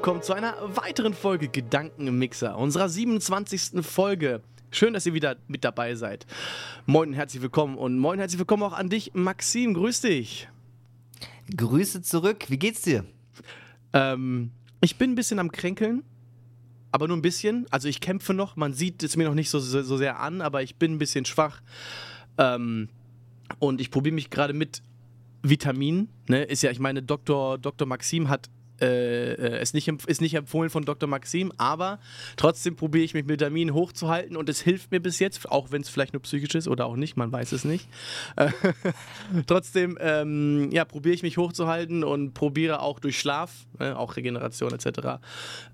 willkommen zu einer weiteren Folge Gedanken im Mixer, unserer 27. Folge. Schön, dass ihr wieder mit dabei seid. Moin und herzlich willkommen und moin herzlich willkommen auch an dich, Maxim. Grüß dich. Grüße zurück. Wie geht's dir? Ähm, ich bin ein bisschen am Kränkeln, aber nur ein bisschen. Also ich kämpfe noch, man sieht es mir noch nicht so, so, so sehr an, aber ich bin ein bisschen schwach. Ähm, und ich probiere mich gerade mit Vitamin. Ne? Ist ja, ich meine, Dr. Dr. Maxim hat äh, äh, ist, nicht, ist nicht empfohlen von Dr. Maxim, aber trotzdem probiere ich mich mit Vitamin hochzuhalten und es hilft mir bis jetzt, auch wenn es vielleicht nur psychisch ist oder auch nicht, man weiß es nicht. Äh, trotzdem, ähm, ja, probiere ich mich hochzuhalten und probiere auch durch Schlaf, äh, auch Regeneration etc.,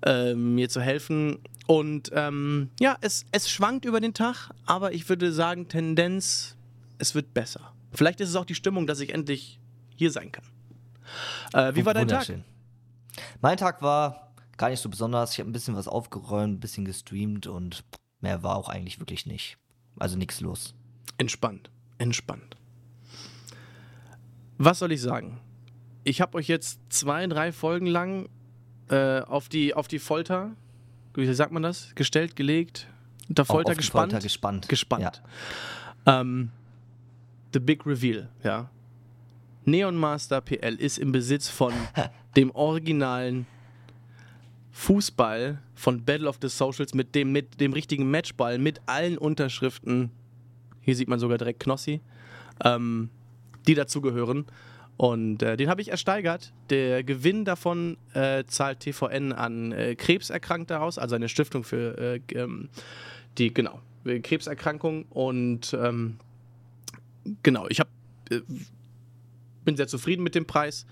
äh, mir zu helfen. Und ähm, ja, es, es schwankt über den Tag, aber ich würde sagen, Tendenz, es wird besser. Vielleicht ist es auch die Stimmung, dass ich endlich hier sein kann. Äh, wie war dein Tag? Mein Tag war gar nicht so besonders. Ich habe ein bisschen was aufgeräumt, ein bisschen gestreamt und mehr war auch eigentlich wirklich nicht. Also nichts los. Entspannt, entspannt. Was soll ich sagen? Ich habe euch jetzt zwei, drei Folgen lang äh, auf, die, auf die Folter, wie sagt man das, gestellt, gelegt, unter Folter auf gespannt. Folter gespannt. Gespannt. Ja. Ähm, the Big Reveal, ja. Neon Master PL ist im Besitz von dem originalen Fußball von Battle of the Socials mit dem, mit dem richtigen Matchball, mit allen Unterschriften. Hier sieht man sogar direkt Knossi, ähm, die dazugehören. Und äh, den habe ich ersteigert. Der Gewinn davon äh, zahlt TVN an äh, Krebserkrankte aus, also eine Stiftung für äh, ähm, die, genau, Krebserkrankung. Und ähm, genau, ich habe äh, bin sehr zufrieden mit dem Preis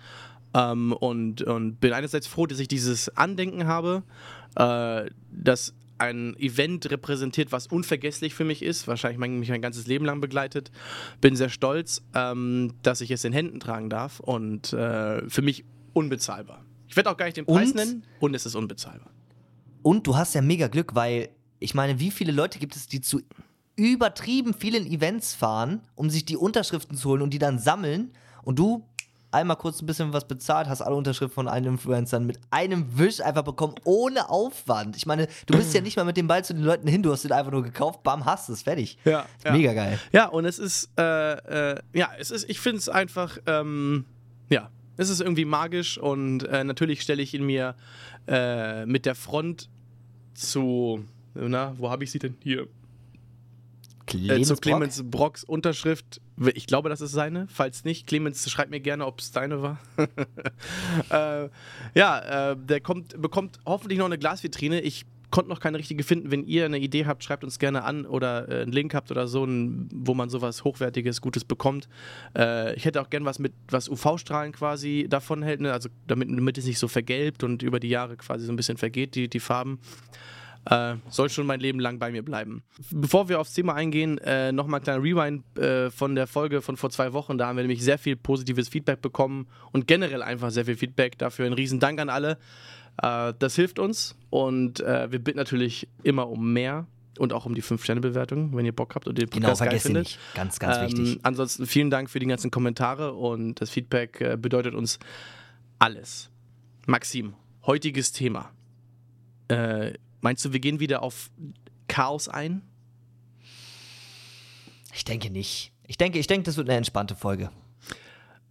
ähm, und, und bin einerseits froh, dass ich dieses Andenken habe, äh, das ein Event repräsentiert, was unvergesslich für mich ist, wahrscheinlich mein, mich mein ganzes Leben lang begleitet. Bin sehr stolz, ähm, dass ich es in Händen tragen darf und äh, für mich unbezahlbar. Ich werde auch gar nicht den Preis und? nennen und es ist unbezahlbar. Und du hast ja mega Glück, weil ich meine, wie viele Leute gibt es, die zu übertrieben vielen Events fahren, um sich die Unterschriften zu holen und die dann sammeln und du einmal kurz ein bisschen was bezahlt, hast alle Unterschriften von allen Influencern mit einem Wisch einfach bekommen, ohne Aufwand. Ich meine, du bist ja nicht mal mit dem Ball zu den Leuten hin, du hast den einfach nur gekauft, bam, hast es, fertig. Ja. ja. Mega geil. Ja, und es ist, äh, äh, ja, es ist, ich finde es einfach, ähm, ja, es ist irgendwie magisch und äh, natürlich stelle ich ihn mir äh, mit der Front zu, na, wo habe ich sie denn? Hier. Clemens, äh, zu Clemens Brock? Brocks Unterschrift. Ich glaube, das ist seine. Falls nicht, Clemens, schreib mir gerne, ob es deine war. äh, ja, äh, der kommt, bekommt hoffentlich noch eine Glasvitrine. Ich konnte noch keine richtige finden. Wenn ihr eine Idee habt, schreibt uns gerne an oder äh, einen Link habt oder so, ein, wo man sowas Hochwertiges, Gutes bekommt. Äh, ich hätte auch gern was mit, was UV-Strahlen quasi davon hält, ne? also damit, damit es nicht so vergelbt und über die Jahre quasi so ein bisschen vergeht, die, die Farben. Äh, soll schon mein Leben lang bei mir bleiben. Bevor wir aufs Thema eingehen, äh, nochmal ein kleiner Rewind äh, von der Folge von vor zwei Wochen. Da haben wir nämlich sehr viel positives Feedback bekommen und generell einfach sehr viel Feedback. Dafür ein riesen Dank an alle. Äh, das hilft uns und äh, wir bitten natürlich immer um mehr und auch um die 5-Sterne-Bewertung, wenn ihr Bock habt und den Podcast genau, geil findet. Nicht. Ganz, ganz ähm, wichtig. Ansonsten vielen Dank für die ganzen Kommentare und das Feedback äh, bedeutet uns alles. Maxim, heutiges Thema. Äh, Meinst du, wir gehen wieder auf Chaos ein? Ich denke nicht. Ich denke, ich denke, das wird eine entspannte Folge.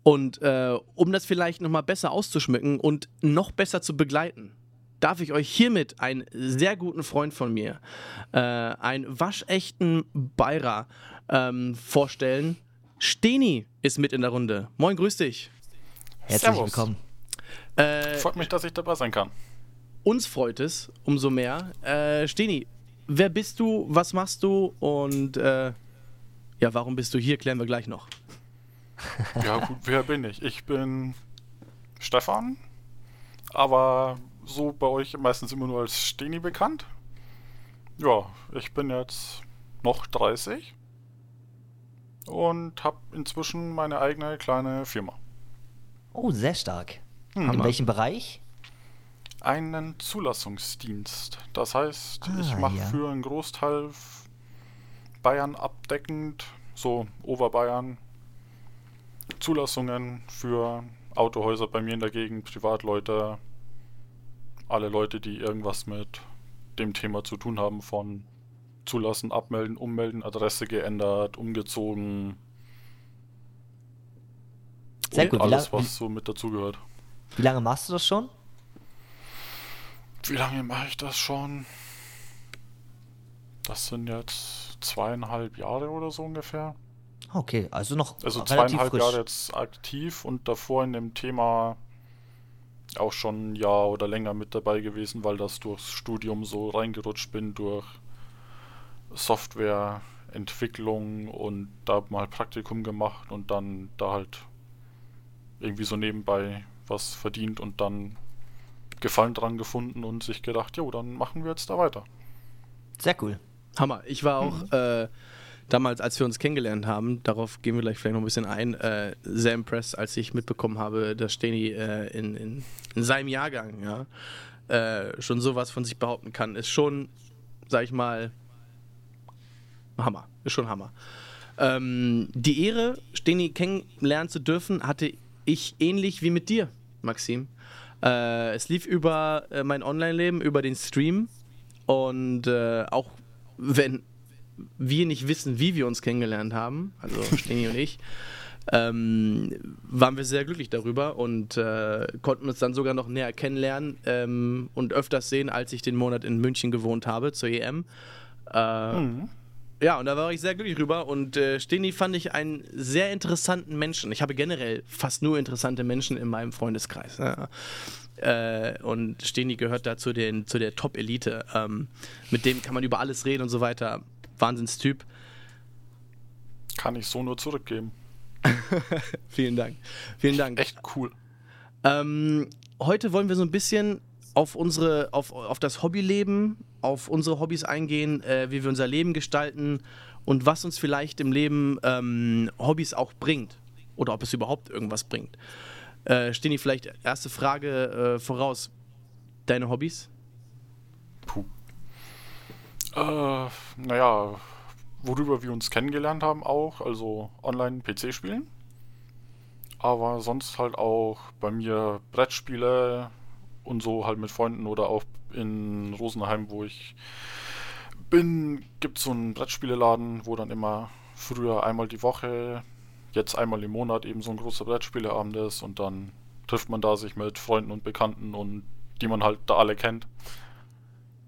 Und äh, um das vielleicht nochmal besser auszuschmücken und noch besser zu begleiten, darf ich euch hiermit einen sehr guten Freund von mir, äh, einen waschechten Beira, ähm, vorstellen. Steni ist mit in der Runde. Moin, grüß dich. Herzlich Servus. willkommen. Äh, Freut mich, dass ich dabei sein kann. Uns freut es umso mehr. Äh, Steni, wer bist du, was machst du und äh, ja, warum bist du hier, klären wir gleich noch. Ja, gut, wer bin ich? Ich bin Stefan, aber so bei euch meistens immer nur als Steni bekannt. Ja, ich bin jetzt noch 30 und habe inzwischen meine eigene kleine Firma. Oh, sehr stark. Hm. In welchem Bereich? Einen Zulassungsdienst. Das heißt, ah, ich mache ja. für einen Großteil Bayern abdeckend, so Oberbayern, Zulassungen für Autohäuser bei mir in der Gegend, Privatleute, alle Leute, die irgendwas mit dem Thema zu tun haben, von zulassen, abmelden, ummelden, Adresse geändert, umgezogen. Sehr gut. Alles, was so mit dazugehört. wie lange machst du das schon? Wie lange mache ich das schon? Das sind jetzt zweieinhalb Jahre oder so ungefähr. Okay, also noch Also zweieinhalb frisch. Jahre jetzt aktiv und davor in dem Thema auch schon ein Jahr oder länger mit dabei gewesen, weil das durchs Studium so reingerutscht bin, durch Softwareentwicklung und da mal Praktikum gemacht und dann da halt irgendwie so nebenbei was verdient und dann Gefallen dran gefunden und sich gedacht, jo, dann machen wir jetzt da weiter. Sehr cool. Hammer. Ich war auch äh, damals, als wir uns kennengelernt haben, darauf gehen wir gleich vielleicht noch ein bisschen ein, äh, sehr impressed, als ich mitbekommen habe, dass Steni äh, in, in, in seinem Jahrgang ja, äh, schon sowas von sich behaupten kann. Ist schon, sag ich mal, Hammer. Ist schon Hammer. Ähm, die Ehre, Steni kennenlernen zu dürfen, hatte ich ähnlich wie mit dir, Maxim. Äh, es lief über äh, mein Online-Leben, über den Stream und äh, auch wenn wir nicht wissen, wie wir uns kennengelernt haben, also Steni und ich, ähm, waren wir sehr glücklich darüber und äh, konnten uns dann sogar noch näher kennenlernen ähm, und öfters sehen, als ich den Monat in München gewohnt habe zur EM. Äh, ja, und da war ich sehr glücklich drüber. Und äh, Steni fand ich einen sehr interessanten Menschen. Ich habe generell fast nur interessante Menschen in meinem Freundeskreis. Ja. Äh, und Steni gehört da zu, den, zu der Top-Elite. Ähm, mit dem kann man über alles reden und so weiter. Wahnsinnstyp. Kann ich so nur zurückgeben. Vielen Dank. Vielen Dank. Echt cool. Ähm, heute wollen wir so ein bisschen auf unsere, auf, auf das Hobbyleben, auf unsere Hobbys eingehen, äh, wie wir unser Leben gestalten und was uns vielleicht im Leben ähm, Hobbys auch bringt. Oder ob es überhaupt irgendwas bringt. Äh, Stini, vielleicht erste Frage äh, voraus. Deine Hobbys? Puh. Äh, naja, worüber wir uns kennengelernt haben auch, also Online-PC-Spielen. Aber sonst halt auch bei mir Brettspiele und so halt mit Freunden oder auch in Rosenheim, wo ich bin, gibt es so einen Brettspieleladen, wo dann immer früher einmal die Woche, jetzt einmal im Monat eben so ein großer Brettspieleabend ist und dann trifft man da sich mit Freunden und Bekannten und die man halt da alle kennt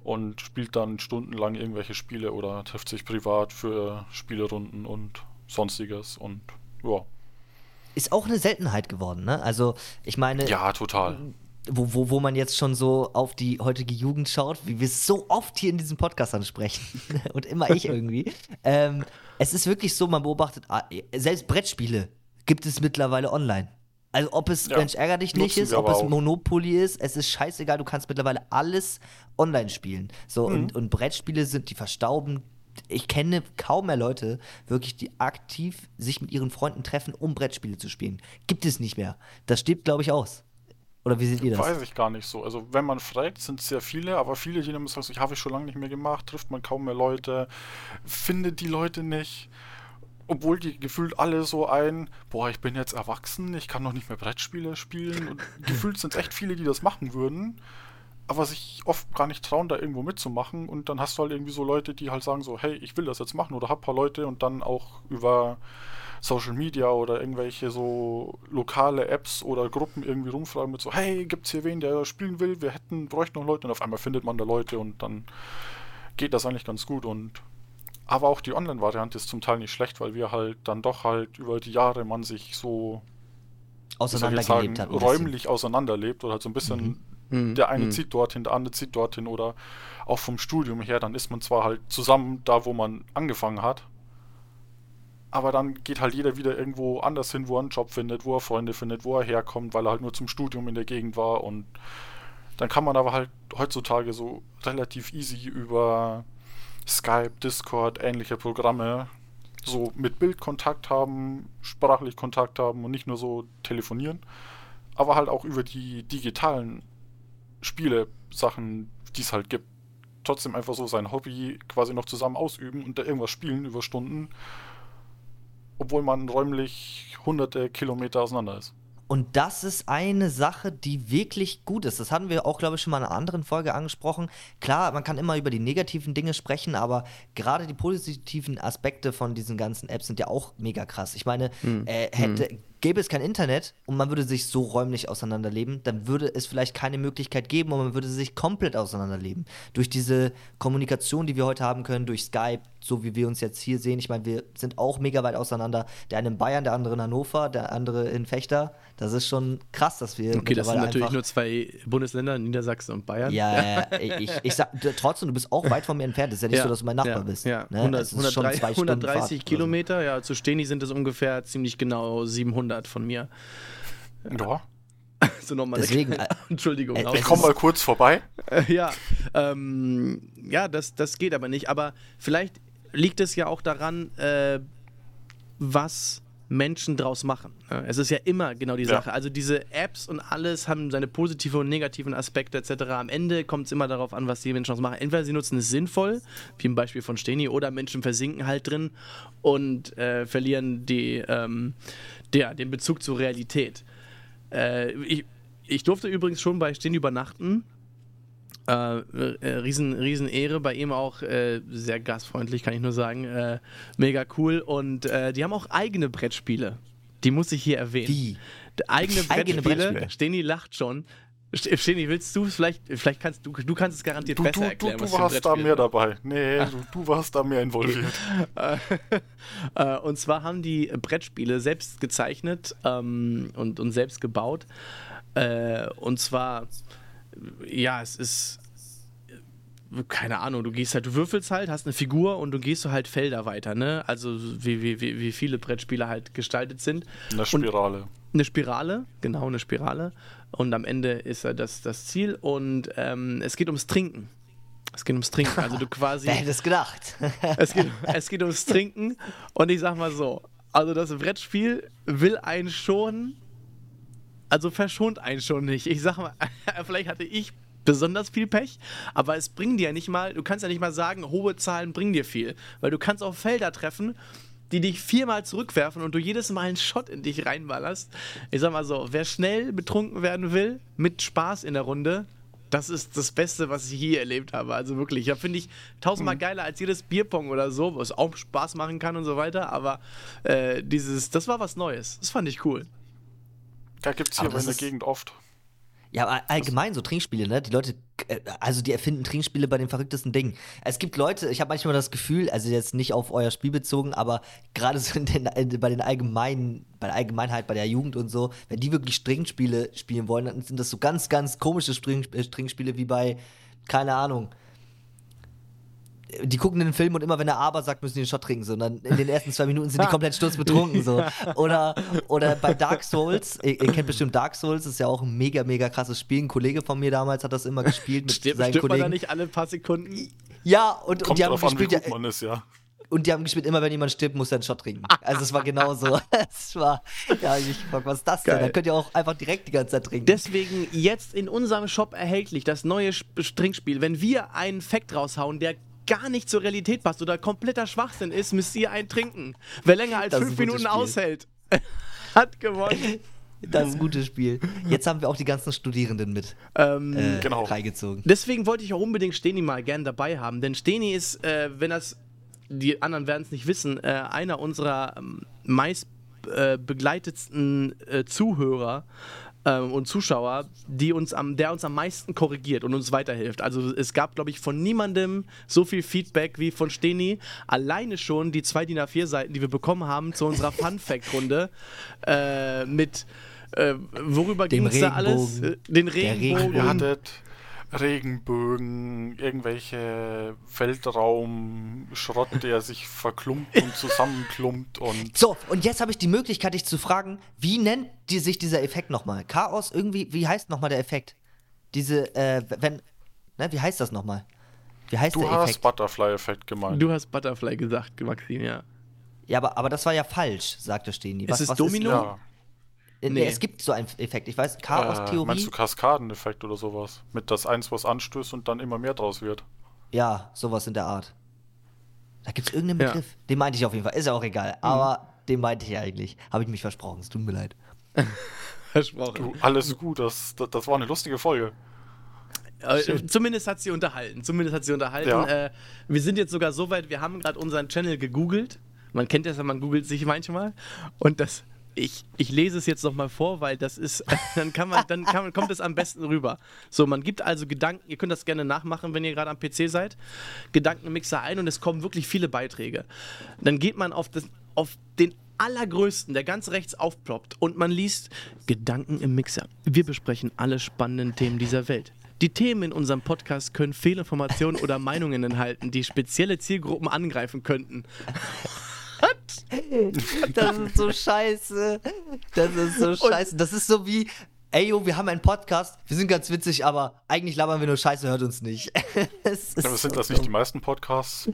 und spielt dann stundenlang irgendwelche Spiele oder trifft sich privat für Spielerunden und sonstiges und ja. Ist auch eine Seltenheit geworden, ne? Also, ich meine, Ja, total. Wo, wo, wo man jetzt schon so auf die heutige Jugend schaut, wie wir es so oft hier in diesem Podcast ansprechen und immer ich irgendwie. ähm, es ist wirklich so, man beobachtet, ah, selbst Brettspiele gibt es mittlerweile online. Also ob es Ja, Mensch ärger dich nicht ist, ob es auch. Monopoly ist, es ist scheißegal, du kannst mittlerweile alles online spielen. So, Mhm. und, und Brettspiele sind, die verstauben. Ich kenne kaum mehr Leute, wirklich, die aktiv sich mit ihren Freunden treffen, um Brettspiele zu spielen. Gibt es nicht mehr. Das stirbt, glaube ich, aus. Oder wie seht ihr das? Weiß ich gar nicht so. Also wenn man fragt, sind es sehr viele, aber viele, die dann sagen, ich habe ich schon lange nicht mehr gemacht, trifft man kaum mehr Leute, findet die Leute nicht. Obwohl die gefühlt alle so ein, boah, ich bin jetzt erwachsen, ich kann noch nicht mehr Brettspiele spielen. Und gefühlt sind es echt viele, die das machen würden, aber sich oft gar nicht trauen, da irgendwo mitzumachen. Und dann hast du halt irgendwie so Leute, die halt sagen so, hey, ich will das jetzt machen oder hab paar Leute und dann auch über Social Media oder irgendwelche so lokale Apps oder Gruppen irgendwie rumfragen mit so, hey, gibt's hier wen, der spielen will? Wir hätten, bräuchten noch Leute und auf einmal findet man da Leute und dann geht das eigentlich ganz gut und aber auch die Online-Variante ist zum Teil nicht schlecht, weil wir halt dann doch halt über die Jahre man sich so Auseinandergelebt sagen, hat. räumlich auseinanderlebt oder halt so ein bisschen Mhm. der eine Mhm. zieht dorthin, der andere zieht dorthin oder auch vom Studium her, dann ist man zwar halt zusammen da, wo man angefangen hat, aber dann geht halt jeder wieder irgendwo anders hin, wo er einen Job findet, wo er Freunde findet, wo er herkommt, weil er halt nur zum Studium in der Gegend war und dann kann man aber halt heutzutage so relativ easy über Skype, Discord, ähnliche Programme so mit Bild Kontakt haben, sprachlich Kontakt haben und nicht nur so telefonieren, aber halt auch über die digitalen Spiele, Sachen, die es halt gibt. Trotzdem einfach so sein Hobby quasi noch zusammen ausüben und da irgendwas spielen über Stunden, obwohl man räumlich hunderte Kilometer auseinander ist. Und das ist eine Sache, die wirklich gut ist. Das hatten wir auch, glaube ich, schon mal in einer anderen Folge angesprochen. Klar, man kann immer über die negativen Dinge sprechen, aber gerade die positiven Aspekte von diesen ganzen Apps sind ja auch mega krass. Ich meine, Hm. äh, hätte, gäbe es kein Internet und man würde sich so räumlich auseinanderleben, dann würde es vielleicht keine Möglichkeit geben und man würde sich komplett auseinanderleben. Durch diese Kommunikation, die wir heute haben können, durch Skype, so wie wir uns jetzt hier sehen. Ich meine, wir sind auch mega weit auseinander. Der eine in Bayern, der andere in Hannover, der andere in Fechter. Das ist schon krass, dass wir Okay, das sind mittlerweile natürlich nur zwei Bundesländer, Niedersachsen und Bayern. ja, ja, ja, ich, ich sag trotzdem, du bist auch weit von mir entfernt. Es ist ja nicht so, dass du mein Nachbar ja, bist. Ja, ne? 100, Es ist schon 130, zwei Stunden 130 Fahrt oder so. Kilometer, ja, zu Steni sind es ungefähr ziemlich genau 700 von mir. Ja. So nochmal Deswegen, äh, Entschuldigung. äh, Ich komme mal kurz vorbei. Ja, ähm, ja das, das geht aber nicht. Aber vielleicht liegt es ja auch daran, äh, was Menschen draus machen. ne? Es ist ja immer genau die Ja. Sache. Also diese Apps und alles haben seine positiven und negativen Aspekte etc. Am Ende kommt es immer darauf an, was die Menschen draus machen. Entweder sie nutzen es sinnvoll, wie im Beispiel von Steni, oder Menschen versinken halt drin und äh, verlieren die, ähm, der, den Bezug zur Realität. Äh, ich, ich durfte übrigens schon bei Steni übernachten. Äh, äh, riesen, riesen Ehre bei ihm auch, äh, sehr gastfreundlich, kann ich nur sagen. Äh, mega cool. Und äh, die haben auch eigene Brettspiele. Die muss ich hier erwähnen. Wie? D- Eigene Eigene Brettspiele. Brettspiele. Steni lacht schon. St- Steni, willst du es vielleicht, vielleicht kannst du, du kannst es garantiert Du, besser du, du, erklären, du ein warst da mehr dabei. Nee, du, du warst da mehr involviert. Äh, und zwar haben die Brettspiele selbst gezeichnet ähm, und, und selbst gebaut. Äh, und zwar, ja, es ist. Keine Ahnung, du gehst halt, du würfelst halt, hast eine Figur und du gehst so halt Felder weiter, ne? Also wie, wie, wie, viele Brettspiele halt gestaltet sind. Eine Und- Spirale. Eine Spirale, genau, eine Spirale. Und am Ende ist ja das, das Ziel und ähm, es geht ums Trinken. Es geht ums Trinken. Also du quasi. Wer hätte es gedacht? Es geht, es geht ums Trinken und ich sag mal so, also das Brettspiel will einen schon, also verschont einen schon nicht. Ich sag mal, vielleicht hatte ich besonders viel Pech, aber es bringt dir ja nicht mal, du kannst ja nicht mal sagen, hohe Zahlen bringen dir viel, weil du kannst auf Felder treffen, die dich viermal zurückwerfen und du jedes Mal einen Shot in dich reinballerst. Ich sag mal so, wer schnell betrunken werden will, mit Spaß in der Runde, das ist das Beste, was ich je erlebt habe. Also wirklich, ja, finde ich tausendmal geiler als jedes Bierpong oder so, was auch Spaß machen kann und so weiter. Aber äh, dieses, das war was Neues. Das fand ich cool. Da gibt es Aber hier in das der Gegend oft. Ja, aber allgemein so Trinkspiele, ne? Die Leute, äh, also die erfinden Trinkspiele bei den verrücktesten Dingen. Es gibt Leute, ich habe manchmal das Gefühl, also jetzt nicht auf euer Spiel bezogen, aber gerade so in den, in, bei den allgemeinen, bei der Allgemeinheit, bei der Jugend und so, wenn die wirklich Trinkspiele spielen wollen, dann sind das so ganz, ganz komische äh, Trinkspiele wie bei, keine Ahnung. Die gucken den Film und immer wenn er aber sagt, müssen die einen Shot trinken. So. Und dann in den ersten zwei Minuten sind die komplett sturzbetrunken. So. Oder, oder bei Dark Souls, ihr, ihr kennt bestimmt Dark Souls, das ist ja auch ein mega, mega krasses Spiel. Ein Kollege von mir damals hat das immer gespielt mit Stimmt, seinen stimmt man da Kollegen. nicht alle paar Sekunden? Ja, und, und, Kommt die haben drauf an, wie gespielt, gut ja, man ist, ja. und die haben gespielt, immer wenn jemand stirbt, muss er einen Shot trinken. Also es war genau so. Es war, ja, ich fuck, was ist das denn? Geil. Dann könnt ihr auch einfach direkt die ganze Zeit trinken. Deswegen jetzt in unserem Shop erhältlich das neue Sp- Trinkspiel. Wenn wir einen Fact raushauen, der gar nicht zur Realität passt oder kompletter Schwachsinn ist, müsst ihr einen trinken. Wer länger als Das fünf Minuten Spiel. aushält, hat gewonnen. Das ist ein gutes Spiel. Jetzt haben wir auch die ganzen Studierenden mit ähm, äh, Genau. reingezogen. Deswegen wollte ich auch unbedingt Steni mal gern dabei haben, denn Steni ist, äh, wenn das, die anderen werden es nicht wissen, äh, einer unserer ähm, meist äh, begleitetsten äh, Zuhörer ähm, und Zuschauer, die uns am, der uns am meisten korrigiert und uns weiterhilft. Also es gab, glaube ich, von niemandem so viel Feedback wie von Steni. Alleine schon die zwei DIN A4-Seiten, die wir bekommen haben zu unserer Fun-Fact-Runde äh, mit äh, worüber ging es da alles? Regenbogen. Äh, Den Der Regenbogen. Regenbogen. Ihr hattet Regenbögen, irgendwelche Weltraum-Schrott, der sich verklumpt und zusammenklumpt und So, und jetzt habe ich die Möglichkeit, dich zu fragen, wie nennt die sich dieser Effekt nochmal? Chaos irgendwie, wie heißt nochmal der Effekt? Diese, äh, wenn, ne, wie heißt das nochmal? Wie heißt du der hast Effekt? Butterfly-Effekt gemeint. Du hast Butterfly gesagt, Maxim, ja. Ja, aber, aber das war ja falsch, sagte Steni. Ist es Domino? ja. Äh, nee. Nee. es gibt so einen Effekt. Ich weiß, Äh, Chaos-Theorie. meinst du Kaskadeneffekt oder sowas? Mit das eins was anstößt und dann immer mehr draus wird. ja, sowas in der Art. Da gibt es irgendeinen Ja. Begriff. Den meinte ich auf jeden Fall. Ist ja auch egal. Aber den meinte ich eigentlich. Habe ich mich versprochen. Es tut mir leid. Versprochen. Du, alles gut, das, das, das war eine lustige Folge. Äh, zumindest hat sie unterhalten. Zumindest hat sie unterhalten. Ja. Äh, wir sind jetzt sogar so weit, wir haben gerade unseren Channel gegoogelt. Man kennt das ja, man googelt sich manchmal. Und das, ich, ich lese es jetzt nochmal vor, weil das ist, dann kann man, dann kann kommt es am besten rüber. So, man gibt also Gedanken, ihr könnt das gerne nachmachen, wenn ihr gerade am PC seid, Gedankenmixer ein und es kommen wirklich viele Beiträge. Dann geht man auf, das, auf den allergrößten, der ganz rechts aufploppt und man liest Gedanken im Mixer. Wir besprechen alle spannenden Themen dieser Welt. Die Themen in unserem Podcast können Fehlinformationen oder Meinungen enthalten, die spezielle Zielgruppen angreifen könnten. Das ist so scheiße. Das ist so scheiße. Das ist so wie, ey, yo, wir haben einen Podcast, wir sind ganz witzig, aber eigentlich labern wir nur Scheiße, hört uns nicht. Aber sind so das nicht die meisten Podcasts?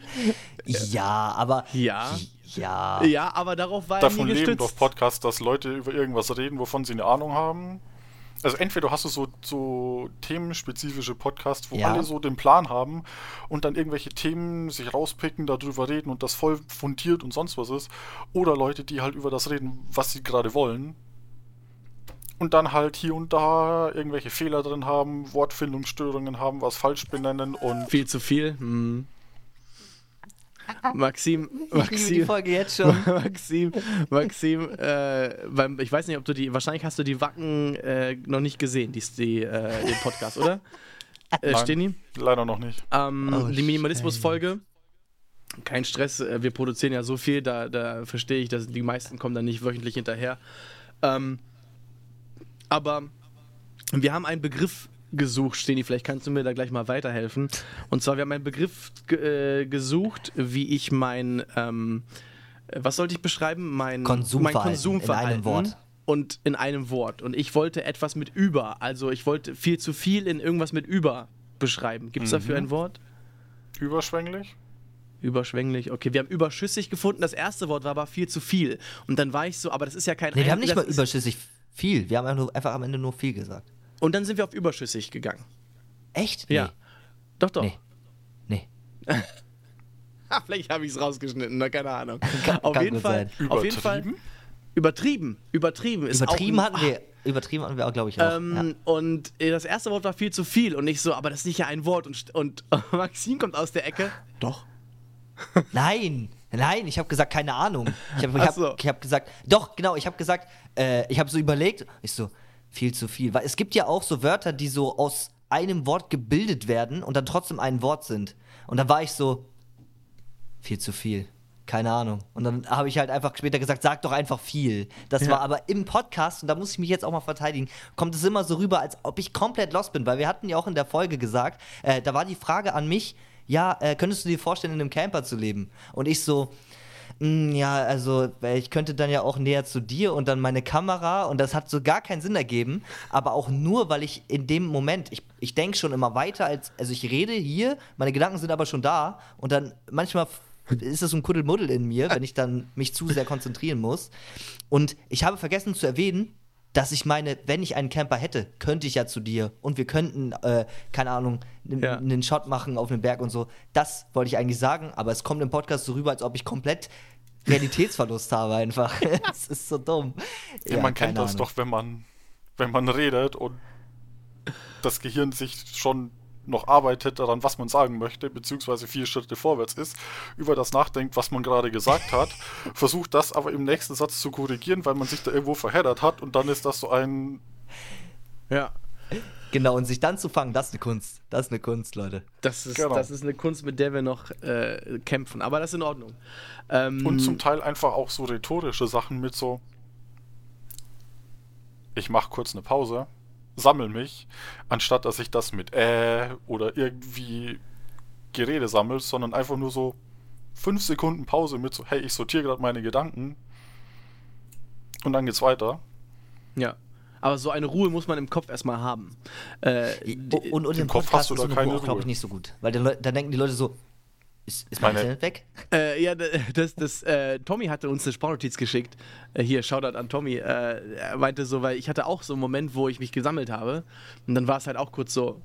Ja, aber. Ja. Ja. Ja, aber darauf war Davon er nie leben doch Podcasts, dass Leute über irgendwas reden, wovon sie eine Ahnung haben. Also entweder hast du so, so themenspezifische Podcasts, wo Ja. alle so den Plan haben und dann irgendwelche Themen sich rauspicken, darüber reden und das voll fundiert und sonst was ist. Oder Leute, die halt über das reden, was sie gerade wollen. Und dann halt hier und da irgendwelche Fehler drin haben, Wortfindungsstörungen haben, was falsch benennen und Viel zu viel. Hm. Maxim, Ich liebe die Maxim, Folge jetzt schon. Maxim, Maxim, äh, beim, ich weiß nicht, ob du die, wahrscheinlich hast du die Wacken äh, noch nicht gesehen, die, die, äh, den Podcast, oder? Äh. Steni? leider noch nicht. Ähm, Oh, die Minimalismus-Folge. Kein Stress, äh, wir produzieren ja so viel, da, da verstehe ich, dass die meisten kommen dann nicht wöchentlich hinterher. Ähm, aber wir haben einen Begriff gesucht, Steni, vielleicht kannst du mir da gleich mal weiterhelfen. Und zwar, wir haben einen Begriff äh, gesucht, wie ich mein, ähm, äh, was sollte ich beschreiben? Mein Konsumverhalten mein Konsumverhalten. in einem Wort. Und in einem Wort. Und ich wollte etwas mit über, also ich wollte viel zu viel in irgendwas mit über beschreiben. Gibt es dafür Mhm. ein Wort? Überschwänglich? Überschwänglich. Okay, wir haben überschüssig gefunden. Das erste Wort war aber viel zu viel. Und dann war ich so, aber das ist ja kein. Nee, wir haben nicht mal überschüssig viel. Wir haben einfach, nur, einfach am Ende nur viel gesagt. Und dann sind wir auf überschüssig gegangen. Echt? Ja. Nee. Doch, doch. Nee. Nee. Vielleicht habe ich es rausgeschnitten, na, keine Ahnung. Kann- auf, kann jeden gut Fall, sein. auf jeden Fall. Übertrieben? Übertrieben. Übertrieben ist Übertrieben auch hatten wir. Übertrieben hatten wir auch, glaube ich, auch. Ähm, ja. Und äh, das erste Wort war viel zu viel. Und ich so, aber das ist nicht ja ein Wort. Und, und Maxine kommt aus der Ecke. Doch. Nein, nein, ich habe gesagt, keine Ahnung. Ich habe hab, so. ich hab gesagt, doch, genau, ich habe gesagt, äh, ich habe so überlegt, ich so, viel zu viel. Weil es gibt ja auch so Wörter, die so aus einem Wort gebildet werden und dann trotzdem ein Wort sind. Und dann war ich so, viel zu viel. Keine Ahnung. Und dann habe ich halt einfach später gesagt, sag doch einfach viel. Das Ja. war aber im Podcast, und da muss ich mich jetzt auch mal verteidigen, kommt es immer so rüber, als ob ich komplett lost bin. Weil wir hatten ja auch in der Folge gesagt, äh, da war die Frage an mich, ja, äh, könntest du dir vorstellen, in einem Camper zu leben? Und ich so, "Mm, ja, also äh, ich könnte dann ja auch näher zu dir und dann meine Kamera und das hat so gar keinen Sinn ergeben, aber auch nur, weil ich in dem Moment, ich, ich denke schon immer weiter als, also ich rede hier, meine Gedanken sind aber schon da und dann manchmal ist es ein Kuddelmuddel in mir, wenn ich dann mich zu sehr konzentrieren muss. Und ich habe vergessen zu erwähnen, dass ich meine, wenn ich einen Camper hätte, könnte ich ja zu dir und wir könnten, äh, keine Ahnung, Ja. einen Shot machen auf einem Berg und so. Das wollte ich eigentlich sagen, aber es kommt im Podcast so rüber, als ob ich komplett Realitätsverlust habe einfach. Es ist so dumm. Ja, man keine kennt das Ahnung. doch, wenn man, wenn man redet und das Gehirn sich schon noch arbeitet daran, was man sagen möchte, beziehungsweise vier Schritte vorwärts ist, über das nachdenkt, was man gerade gesagt hat, versucht das aber im nächsten Satz zu korrigieren, weil man sich da irgendwo verheddert hat und dann ist das so ein, Ja. Genau, und sich dann zu fangen, das ist eine Kunst. Das ist eine Kunst, Leute. Das ist, Genau. das ist eine Kunst, mit der wir noch äh, kämpfen. Aber das ist in Ordnung. Ähm, und zum Teil einfach auch so rhetorische Sachen mit so, ich mache kurz eine Pause, sammel mich, anstatt dass ich das mit äh oder irgendwie Gerede sammel, sondern einfach nur so fünf Sekunden Pause mit so, hey, ich sortiere gerade meine Gedanken und dann geht's weiter. ja. Aber so eine Ruhe muss man im Kopf erstmal haben. Äh, und, und im im Kopf Podcast hast du ist da eine keine Ruhe glaube ich, nicht so gut. Weil dann, dann denken die Leute so, ist, ist mein Meine- Internet weg? Äh, ja, das, das, äh, Tommy hatte uns eine Sprachnotiz geschickt. Äh, hier, Shoutout an Tommy. Äh, er meinte so, weil ich hatte auch so einen Moment, wo ich mich gesammelt habe. Und dann war es halt auch kurz so.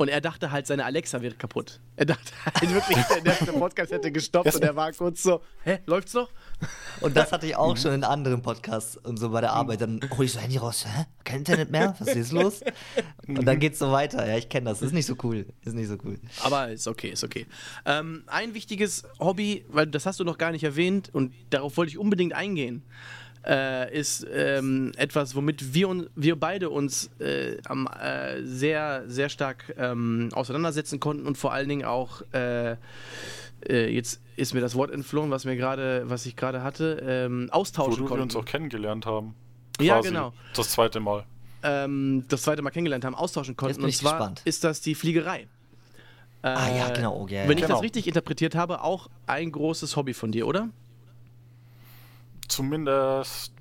Und er dachte halt, seine Alexa wäre kaputt. Er dachte halt wirklich, der, der Podcast hätte gestoppt und er war kurz so, hä, läuft's noch? Und das hatte ich auch schon in anderen Podcasts und so bei der Arbeit. Dann hole ich so Handy raus, hä? Kein Internet mehr? Was ist los? Und dann geht's so weiter. Ja, ich kenne das. Ist nicht so cool. Ist nicht so cool. Aber ist okay, ist okay. Ähm, ein wichtiges Hobby, weil das hast du noch gar nicht erwähnt und darauf wollte ich unbedingt eingehen, äh, ist ähm, etwas, womit wir, un wir beide uns äh, am, äh, sehr, sehr stark ähm, auseinandersetzen konnten und vor allen Dingen auch äh, äh, jetzt ist mir das Wort entflohen, was mir gerade, was ich gerade hatte, ähm, austauschen Wo konnten. wir uns auch kennengelernt haben. Ja, Quasi. genau. Das zweite Mal. ähm, das zweite Mal kennengelernt haben, austauschen konnten. bin Und zwar gespannt. ist das die Fliegerei. Ah ja, Äh, genau. Oh, ja, Wenn ja. ich Genau. das richtig interpretiert habe, auch ein großes Hobby von dir, oder? Zumindest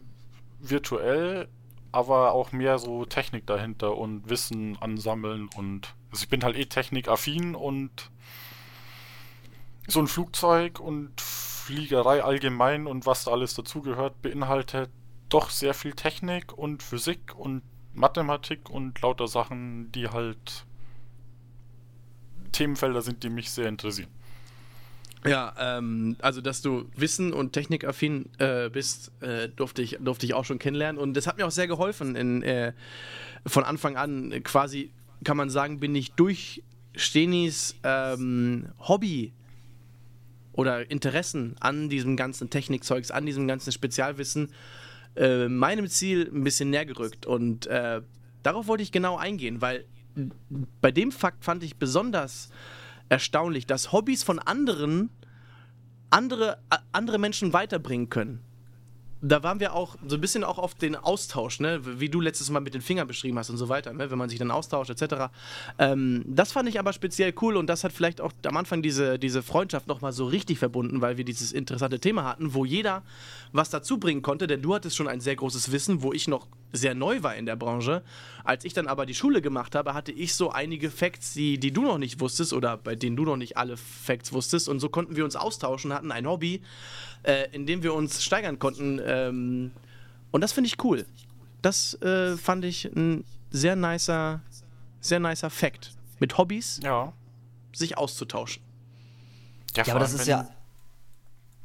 virtuell, aber auch mehr so Technik dahinter und Wissen ansammeln und also ich bin halt eh technikaffin und so ein Flugzeug und Fliegerei allgemein und was da alles dazugehört, beinhaltet doch sehr viel Technik und Physik und Mathematik und lauter Sachen, die halt Themenfelder sind, die mich sehr interessieren. Ja, ähm, also dass du Wissen und Technikaffin äh, bist, äh, durfte, ich, durfte ich auch schon kennenlernen und das hat mir auch sehr geholfen. In, äh, von Anfang an quasi, kann man sagen, bin ich durch Stenis ähm, Hobby oder Interessen an diesem ganzen Technikzeugs, an diesem ganzen Spezialwissen äh, meinem Ziel ein bisschen näher gerückt. Und äh, darauf wollte ich genau eingehen, weil bei dem Fakt fand ich besonders erstaunlich, dass Hobbys von anderen andere, andere Menschen weiterbringen können. Da waren wir auch so ein bisschen auch auf den Austausch, ne? wie du letztes Mal mit den Fingern beschrieben hast und so weiter, ne? wenn man sich dann austauscht etc. Ähm, das fand ich aber speziell cool und das hat vielleicht auch am Anfang diese, diese Freundschaft nochmal so richtig verbunden, weil wir dieses interessante Thema hatten, wo jeder was dazu bringen konnte, denn du hattest schon ein sehr großes Wissen, wo ich noch sehr neu war in der Branche. Als ich dann aber die Schule gemacht habe, hatte ich so einige Facts, die, die du noch nicht wusstest oder bei denen du noch nicht alle Facts wusstest und so konnten wir uns austauschen, hatten ein Hobby, äh, in dem wir uns steigern konnten ähm, und das finde ich cool. Das äh, fand ich ein sehr nicer, sehr nicer Fact. Mit Hobbys Ja. sich auszutauschen. Ja, vor aber das ist ja.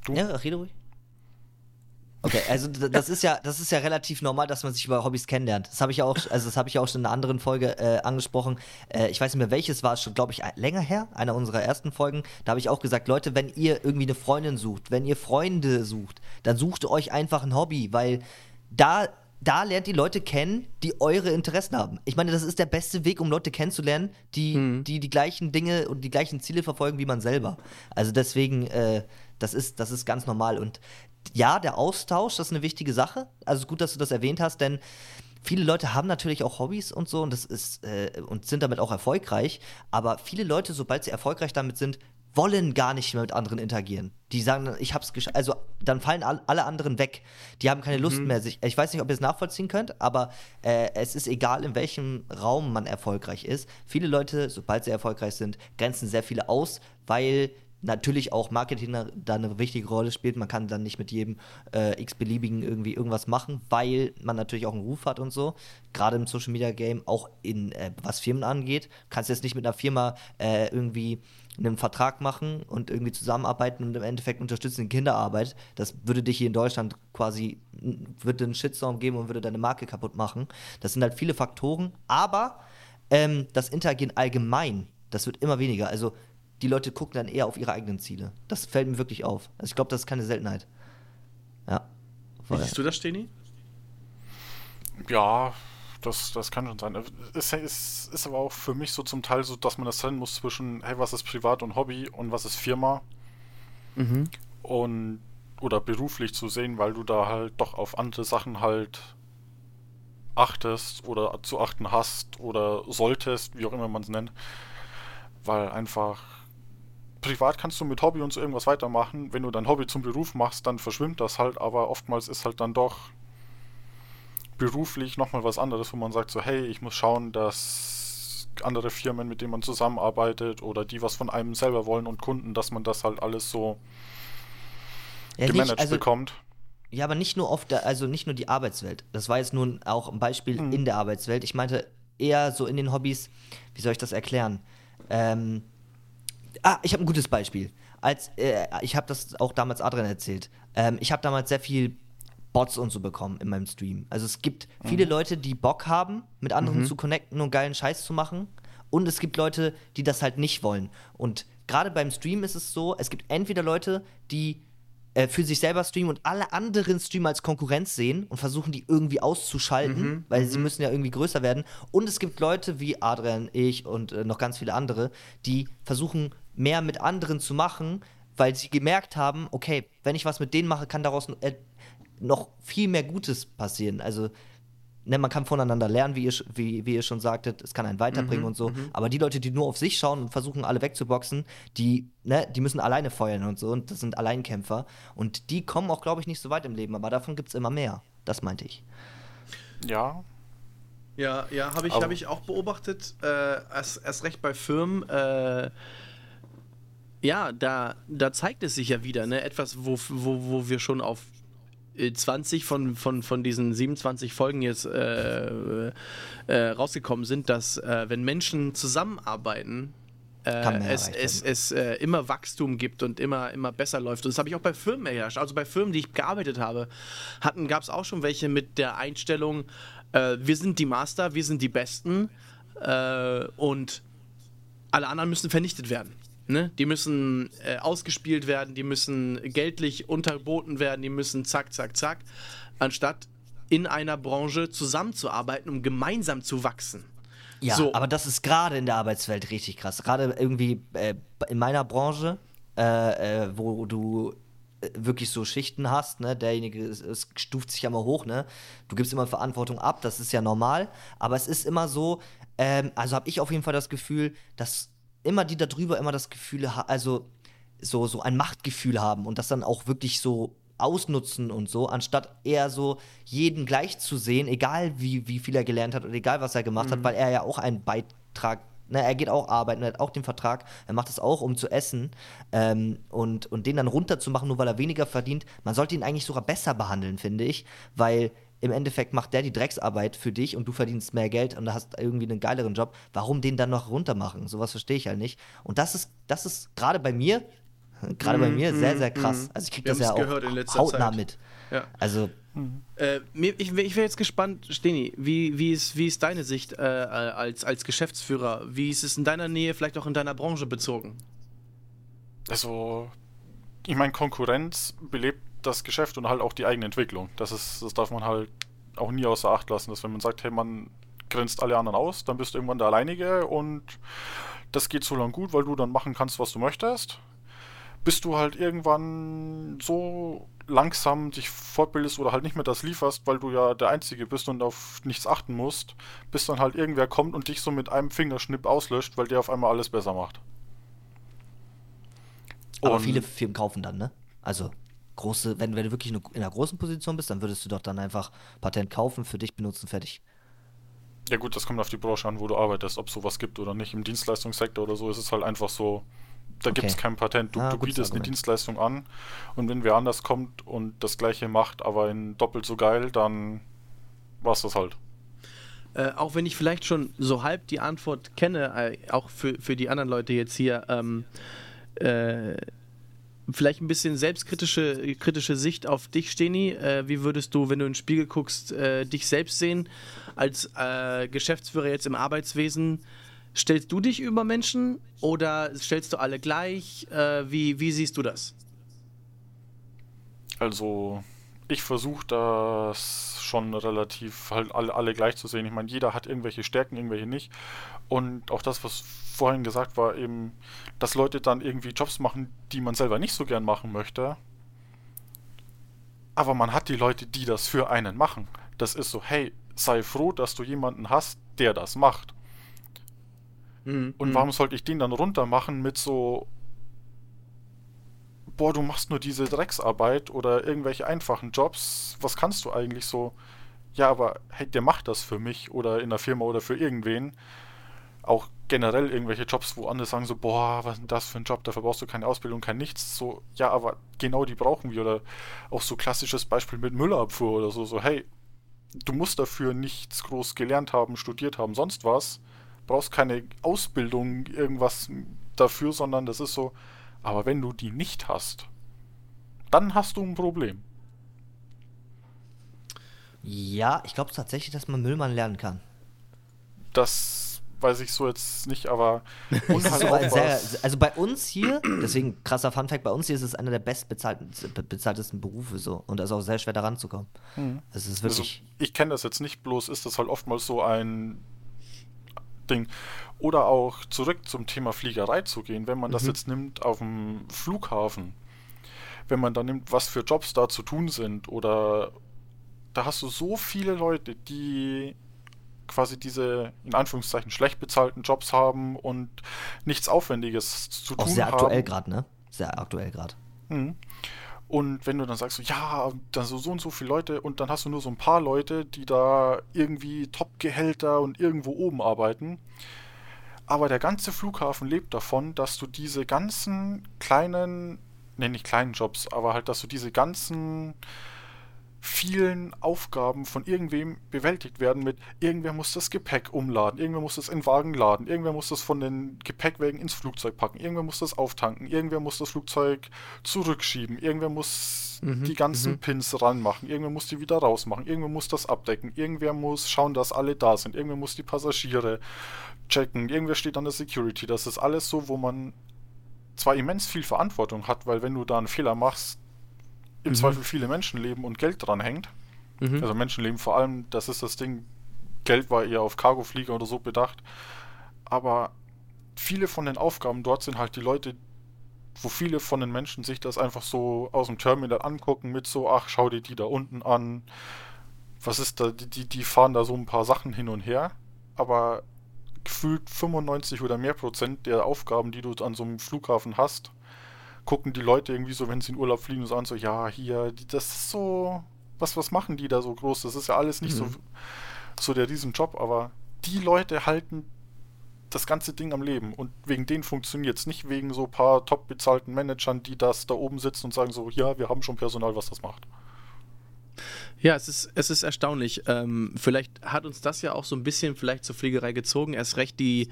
Du? Ja, rede ruhig. Okay, also das ist ja, das ist ja relativ normal, dass man sich über Hobbys kennenlernt. Das habe ich ja auch, also das habe ich ja auch schon in einer anderen Folge äh, angesprochen. Äh, ich weiß nicht mehr welches war, es schon, glaube ich, länger her, einer unserer ersten Folgen. Da habe ich auch gesagt, Leute, wenn ihr irgendwie eine Freundin sucht, wenn ihr Freunde sucht, dann sucht euch einfach ein Hobby, weil da da lernt die Leute kennen, die eure Interessen haben. Ich meine, das ist der beste Weg, um Leute kennenzulernen, die die, die gleichen Dinge und die gleichen Ziele verfolgen wie man selber. Also deswegen, äh, das, ist, das ist ganz normal. Und ja, der Austausch, das ist eine wichtige Sache. Also gut, dass du das erwähnt hast, denn viele Leute haben natürlich auch Hobbys und so und das ist äh, und sind damit auch erfolgreich. Aber viele Leute, sobald sie erfolgreich damit sind, wollen gar nicht mehr mit anderen interagieren. Die sagen, dann, ich hab's geschafft. Also dann fallen all, alle anderen weg. Die haben keine Lust mehr. Sich, ich weiß nicht, ob ihr es nachvollziehen könnt, aber äh, es ist egal, in welchem Raum man erfolgreich ist. Viele Leute, sobald sie erfolgreich sind, grenzen sehr viele aus, weil natürlich auch Marketing da eine wichtige Rolle spielt. Man kann dann nicht mit jedem äh, x-beliebigen irgendwie irgendwas machen, weil man natürlich auch einen Ruf hat und so. Gerade im Social Media Game, auch in äh, was Firmen angeht. Kannst jetzt nicht mit einer Firma äh, irgendwie einen Vertrag machen und irgendwie zusammenarbeiten und im Endeffekt unterstützen die Kinderarbeit. Das würde dich hier in Deutschland quasi, würde einen Shitstorm geben und würde deine Marke kaputt machen. Das sind halt viele Faktoren, aber ähm, das Interagieren allgemein, das wird immer weniger. Also die Leute gucken dann eher auf ihre eigenen Ziele. Das fällt mir wirklich auf. Also ich glaube, das ist keine Seltenheit. Ja. Wie siehst du das, Steni? Ja, das, das kann schon sein. Es ist, ist aber auch für mich so zum Teil so, dass man das trennen muss zwischen, hey, was ist privat und Hobby und was ist Firma Mhm. und oder beruflich zu sehen, weil du da halt doch auf andere Sachen halt achtest oder zu achten hast oder solltest, wie auch immer man es nennt. Weil einfach privat kannst du mit Hobby und so irgendwas weitermachen. Wenn du dein Hobby zum Beruf machst, dann verschwimmt das halt, aber oftmals ist halt dann doch beruflich nochmal was anderes, wo man sagt so, hey, ich muss schauen, dass andere Firmen, mit denen man zusammenarbeitet oder die was von einem selber wollen und Kunden, dass man das halt alles so Ja, gemanagt nicht, also, bekommt. ja, aber nicht nur auf der, also nicht nur die Arbeitswelt. Das war jetzt nun auch ein Beispiel Mhm. in der Arbeitswelt. Ich meinte eher so in den Hobbys, wie soll ich das erklären? Ähm, ah, ich habe ein gutes Beispiel. Als, äh, ich habe das auch damals Adrian erzählt. Ähm, ich habe damals sehr viel Bots und so bekommen in meinem Stream. Also es gibt viele Leute, die Bock haben, mit anderen zu connecten und geilen Scheiß zu machen. Und es gibt Leute, die das halt nicht wollen. Und gerade beim Stream ist es so, es gibt entweder Leute, die äh, für sich selber streamen und alle anderen Streamer als Konkurrenz sehen und versuchen, die irgendwie auszuschalten, weil sie müssen ja irgendwie größer werden. Und es gibt Leute wie Adrian, ich und äh, noch ganz viele andere, die versuchen, mehr mit anderen zu machen, weil sie gemerkt haben, okay, wenn ich was mit denen mache, kann daraus äh, noch viel mehr Gutes passieren. Also, ne, man kann voneinander lernen, wie ihr, wie, wie ihr schon sagtet, es kann einen weiterbringen und so. Aber die Leute, die nur auf sich schauen und versuchen, alle wegzuboxen, die, ne, die müssen alleine feuern und so. Und das sind Alleinkämpfer. Und die kommen auch, glaube ich, nicht so weit im Leben. Aber davon gibt es immer mehr. Das meinte ich. Ja, Ja, ja, habe ich, hab ich auch beobachtet. Äh, erst, erst recht bei Firmen. Äh, ja, da, da zeigt es sich ja wieder, ne? Etwas, wo, wo, wo wir schon auf äh, 20 von, von, von diesen 27 Folgen jetzt äh, äh, rausgekommen sind, dass äh, wenn Menschen zusammenarbeiten, äh, es, es, es äh, immer Wachstum gibt und immer, immer besser läuft. Und das habe ich auch bei Firmen erherrscht. Also bei Firmen, die ich gearbeitet habe, hatten, gab es auch schon welche mit der Einstellung, äh, wir sind die Master, wir sind die Besten äh, und alle anderen müssen vernichtet werden. Ne? Die müssen äh, ausgespielt werden, die müssen geldlich unterboten werden, die müssen zack, zack, zack, anstatt in einer Branche zusammenzuarbeiten, um gemeinsam zu wachsen. Ja, So. aber das ist gerade in der Arbeitswelt richtig krass. Gerade irgendwie äh, in meiner Branche, äh, äh, wo du äh, wirklich so Schichten hast, ne? Derjenige es, es stuft sich ja immer hoch, ne? Du gibst immer Verantwortung ab, das ist ja normal. Aber es ist immer so, ähm, also habe ich auf jeden Fall das Gefühl, dass immer die da drüber immer das Gefühl, also so, so ein Machtgefühl haben und das dann auch wirklich so ausnutzen und so, anstatt eher so jeden gleich zu sehen, egal wie, wie viel er gelernt hat oder egal was er gemacht hat, weil er ja auch einen Beitrag, ne, er geht auch arbeiten, er hat auch den Vertrag, er macht es auch, um zu essen ähm, und, und den dann runterzumachen, nur weil er weniger verdient, man sollte ihn eigentlich sogar besser behandeln, finde ich, weil im Endeffekt macht der die Drecksarbeit für dich und du verdienst mehr Geld und hast irgendwie einen geileren Job. Warum den dann noch runtermachen? Sowas verstehe ich halt nicht. Und das ist, das ist gerade bei mir, gerade bei mir sehr, sehr krass. Also ich kriege das ja auch hautnah Zeit. mit. Ja. Also Äh, mir, ich ich wäre jetzt gespannt, Steni, wie, wie, ist, wie ist deine Sicht äh, als, als Geschäftsführer? Wie ist es in deiner Nähe, vielleicht auch in deiner Branche bezogen? also, ich meine, Konkurrenz belebt das Geschäft und halt auch die eigene Entwicklung. Das ist, das darf man halt auch nie außer Acht lassen, dass wenn man sagt, hey, man grenzt alle anderen aus, dann bist du irgendwann der Alleinige und das geht so lang gut, weil du dann machen kannst, was du möchtest. Bis du halt irgendwann so langsam dich fortbildest oder halt nicht mehr das lieferst, weil du ja der Einzige bist und auf nichts achten musst, bis dann halt irgendwer kommt und dich so mit einem Fingerschnipp auslöscht, weil der auf einmal alles besser macht. Aber Und- viele Firmen kaufen dann, ne? Also große, wenn, wenn du wirklich in einer- in einer großen Position bist, dann würdest du doch dann einfach Patent kaufen, für dich benutzen, fertig. Ja gut, das kommt auf die Branche an, wo du arbeitest, ob sowas gibt oder nicht. Im Dienstleistungssektor oder so ist es halt einfach so, da gibt es Okay. kein Patent. Du, Ah, du bietest eine Argument. Dienstleistung an und wenn wer anders kommt und das gleiche macht, aber in doppelt so geil, dann war's das halt. Äh, auch wenn ich vielleicht schon so halb die Antwort kenne, äh, auch für, für die anderen Leute jetzt hier, ähm, äh, vielleicht ein bisschen selbstkritische kritische Sicht auf dich, Steni. Äh, wie würdest du, wenn du in den Spiegel guckst, äh, dich selbst sehen als äh, Geschäftsführer jetzt im Arbeitswesen? Stellst du dich über Menschen oder stellst du alle gleich? Äh, wie, wie siehst du das? Also ich versuche das schon relativ halt alle, alle gleich zu sehen. Ich meine, jeder hat irgendwelche Stärken, irgendwelche nicht. Und auch das, was vorhin gesagt war, eben, dass Leute dann irgendwie Jobs machen, die man selber nicht so gern machen möchte. Aber man hat die Leute, die das für einen machen. Das ist so, hey, sei froh, dass du jemanden hast, der das macht. Mhm. Und warum sollte ich den dann runter machen mit so, boah, du machst nur diese Drecksarbeit oder irgendwelche einfachen Jobs, was kannst du eigentlich so? Ja, aber hey, der macht das für mich oder in der Firma oder für irgendwen. Auch generell irgendwelche Jobs, wo andere sagen so, boah, was ist denn das für ein Job, dafür brauchst du keine Ausbildung, kein nichts. So, ja, aber genau die brauchen wir. Oder auch so klassisches Beispiel mit Müllabfuhr oder so, so, hey, du musst dafür nichts groß gelernt haben, studiert haben, sonst was. Brauchst keine Ausbildung, irgendwas dafür, sondern das ist so, aber wenn du die nicht hast, dann hast du ein Problem. Ja, ich glaube tatsächlich, dass man Müllmann lernen kann. Das weiß ich so jetzt nicht, aber und halt so sehr, also bei uns hier, deswegen krasser Funfact, bei uns hier ist es einer der bestbezahltesten Berufe so und da ist auch sehr schwer daran zu kommen. Hm. Es ist wirklich. Also, ich kenne das jetzt nicht, bloß ist das halt oftmals so ein Ding. Oder auch zurück zum Thema Fliegerei zu gehen, wenn man mhm. das jetzt nimmt auf dem Flughafen, wenn man da nimmt, was für Jobs da zu tun sind oder da hast du so viele Leute, die quasi diese in Anführungszeichen schlecht bezahlten Jobs haben und nichts Aufwendiges zu Auch tun haben. Sehr aktuell gerade, ne? Sehr aktuell gerade. Mhm. Und wenn du dann sagst, so, ja, dann so, so und so viele Leute und dann hast du nur so ein paar Leute, die da irgendwie Top-Gehälter und irgendwo oben arbeiten. Aber der ganze Flughafen lebt davon, dass du diese ganzen kleinen, ne, nicht kleinen Jobs, aber halt, dass du diese ganzen vielen Aufgaben von irgendwem bewältigt werden mit irgendwer muss das Gepäck umladen, irgendwer muss das in den Wagen laden, irgendwer muss das von den Gepäckwägen ins Flugzeug packen, irgendwer muss das auftanken, irgendwer muss das Flugzeug zurückschieben, irgendwer muss mhm, die ganzen mhm. Pins ranmachen, irgendwer muss die wieder rausmachen, irgendwer muss das abdecken, irgendwer muss schauen, dass alle da sind, irgendwer muss die Passagiere checken, irgendwer steht an der Security. Das ist alles so, wo man zwar immens viel Verantwortung hat, weil wenn du da einen Fehler machst, im mhm. Zweifel viele Menschenleben und Geld dran hängt. Mhm. Also Menschenleben vor allem, das ist das Ding. Geld war eher auf Cargoflieger oder so bedacht. Aber viele von den Aufgaben dort sind halt die Leute, wo viele von den Menschen sich das einfach so aus dem Terminal angucken mit so, ach, schau dir die da unten an. Was ist da, die, die fahren da so ein paar Sachen hin und her. Aber gefühlt 95 oder mehr Prozent der Aufgaben, die du an so einem Flughafen hast, gucken die Leute irgendwie so, wenn sie in Urlaub fliegen, so an, so, ja, hier, das ist so, was, was machen die da so groß? Das ist ja alles nicht mhm. so, so der Riesenjob, aber die Leute halten das ganze Ding am Leben und wegen denen funktioniert es nicht wegen so ein paar top bezahlten Managern, die das da oben sitzen und sagen so, ja, wir haben schon Personal, was das macht. Ja, es ist, es ist erstaunlich. Ähm, vielleicht hat uns das ja auch so ein bisschen vielleicht zur Fliegerei gezogen. Erst recht die,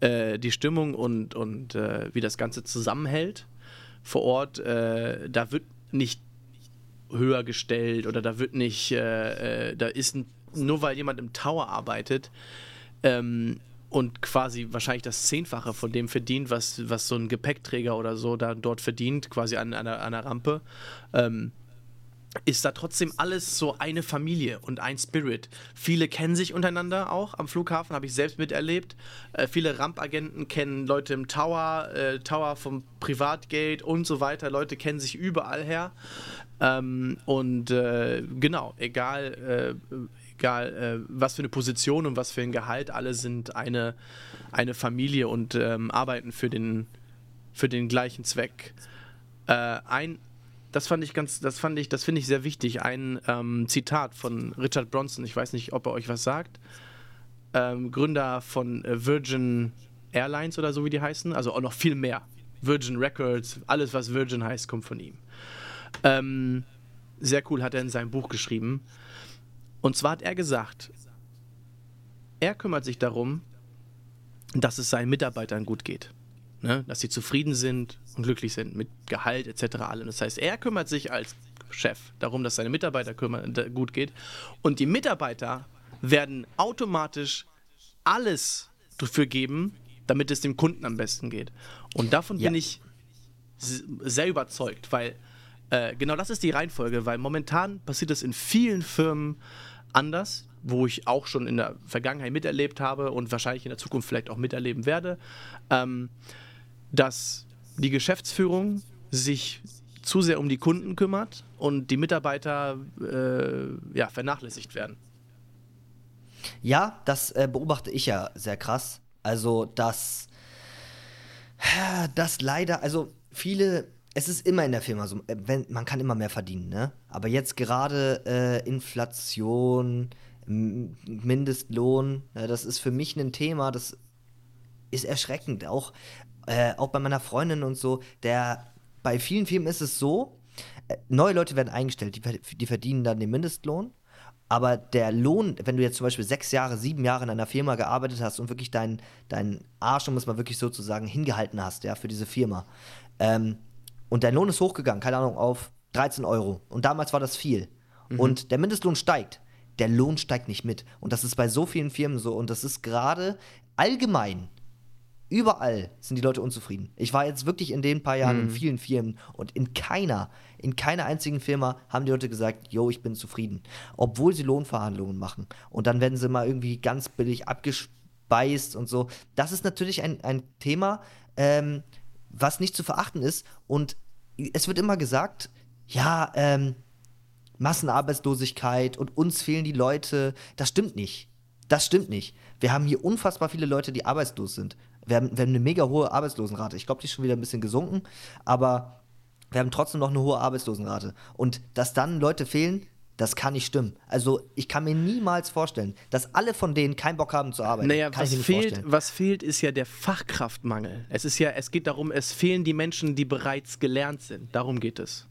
äh, die Stimmung und, und äh, wie das Ganze zusammenhält vor Ort, äh, da wird nicht höher gestellt oder da wird nicht, äh, äh, da ist ein, nur weil jemand im Tower arbeitet ähm, und quasi wahrscheinlich das Zehnfache von dem verdient, was, was so ein Gepäckträger oder so da dort verdient, quasi an, einer, an einer Rampe, ähm, ist da trotzdem alles so eine Familie und ein Spirit. Viele kennen sich untereinander auch am Flughafen, habe ich selbst miterlebt. Äh, viele Rampagenten kennen Leute im Tower, äh, Tower vom Privatgate und so weiter. Leute kennen sich überall her. Ähm, und äh, genau, egal, äh, egal äh, was für eine Position und was für ein Gehalt, alle sind eine, eine Familie und ähm, arbeiten für den, für den gleichen Zweck. Äh, ein das fand ich ganz, das fand ich, das finde ich sehr wichtig. Ein ähm, Zitat von Richard Bronson, ich weiß nicht, ob er euch was sagt. Ähm, Gründer von äh, Virgin Airlines oder so wie die heißen, also auch noch viel mehr. Virgin Records, alles was Virgin heißt, kommt von ihm. Ähm, sehr cool hat er in seinem Buch geschrieben. Und zwar hat er gesagt, er kümmert sich darum, dass es seinen Mitarbeitern gut geht. Ne? Dass sie zufrieden sind und glücklich sind mit Gehalt etc. allem. Das heißt, er kümmert sich als Chef darum, dass seine Mitarbeiter gut geht. Und die Mitarbeiter werden automatisch alles dafür geben, damit es dem Kunden am besten geht. Und davon ja. bin ich sehr überzeugt, weil äh, genau das ist die Reihenfolge, weil momentan passiert es in vielen Firmen anders, wo ich auch schon in der Vergangenheit miterlebt habe und wahrscheinlich in der Zukunft vielleicht auch miterleben werde. Ähm, dass die Geschäftsführung sich zu sehr um die Kunden kümmert und die Mitarbeiter äh, ja, vernachlässigt werden. Ja, das äh, beobachte ich ja sehr krass. Also, dass das leider, also viele, es ist immer in der Firma so, äh, wenn, man kann immer mehr verdienen, ne? Aber jetzt gerade äh, Inflation, Mindestlohn, äh, das ist für mich ein Thema, das ist erschreckend. Auch äh, auch bei meiner Freundin und so, der bei vielen Firmen ist es so, äh, neue Leute werden eingestellt, die, die verdienen dann den Mindestlohn Aber der Lohn, wenn du jetzt zum Beispiel sechs Jahre, sieben Jahre in einer Firma gearbeitet hast und wirklich deinen dein Arsch, um es mal wirklich sozusagen, hingehalten hast, ja, für diese Firma. Ähm, und dein Lohn ist hochgegangen, keine Ahnung, auf 13 Euro. Und damals war das viel. Mhm. Und der Mindestlohn steigt. Der Lohn steigt nicht mit. Und das ist bei so vielen Firmen so. Und das ist gerade allgemein Überall sind die Leute unzufrieden. Ich war jetzt wirklich in den paar Jahren mhm. in vielen Firmen und in keiner, in keiner einzigen Firma haben die Leute gesagt, yo, ich bin zufrieden. Obwohl sie Lohnverhandlungen machen. Und dann werden sie mal irgendwie ganz billig abgespeist und so. Das ist natürlich ein, ein Thema, ähm, was nicht zu verachten ist. Und es wird immer gesagt, ja, ähm, Massenarbeitslosigkeit und uns fehlen die Leute. Das stimmt nicht. Das stimmt nicht. Wir haben hier unfassbar viele Leute, die arbeitslos sind. Wir haben, wir haben eine mega hohe Arbeitslosenrate. Ich glaube, die ist schon wieder ein bisschen gesunken, aber wir haben trotzdem noch eine hohe Arbeitslosenrate. Und dass dann Leute fehlen, das kann nicht stimmen. Also ich kann mir niemals vorstellen, dass alle von denen keinen Bock haben zu arbeiten. Naja, was fehlt, was fehlt, ist ja der Fachkraftmangel. Es ist ja, es geht darum, es fehlen die Menschen, die bereits gelernt sind. Darum geht es.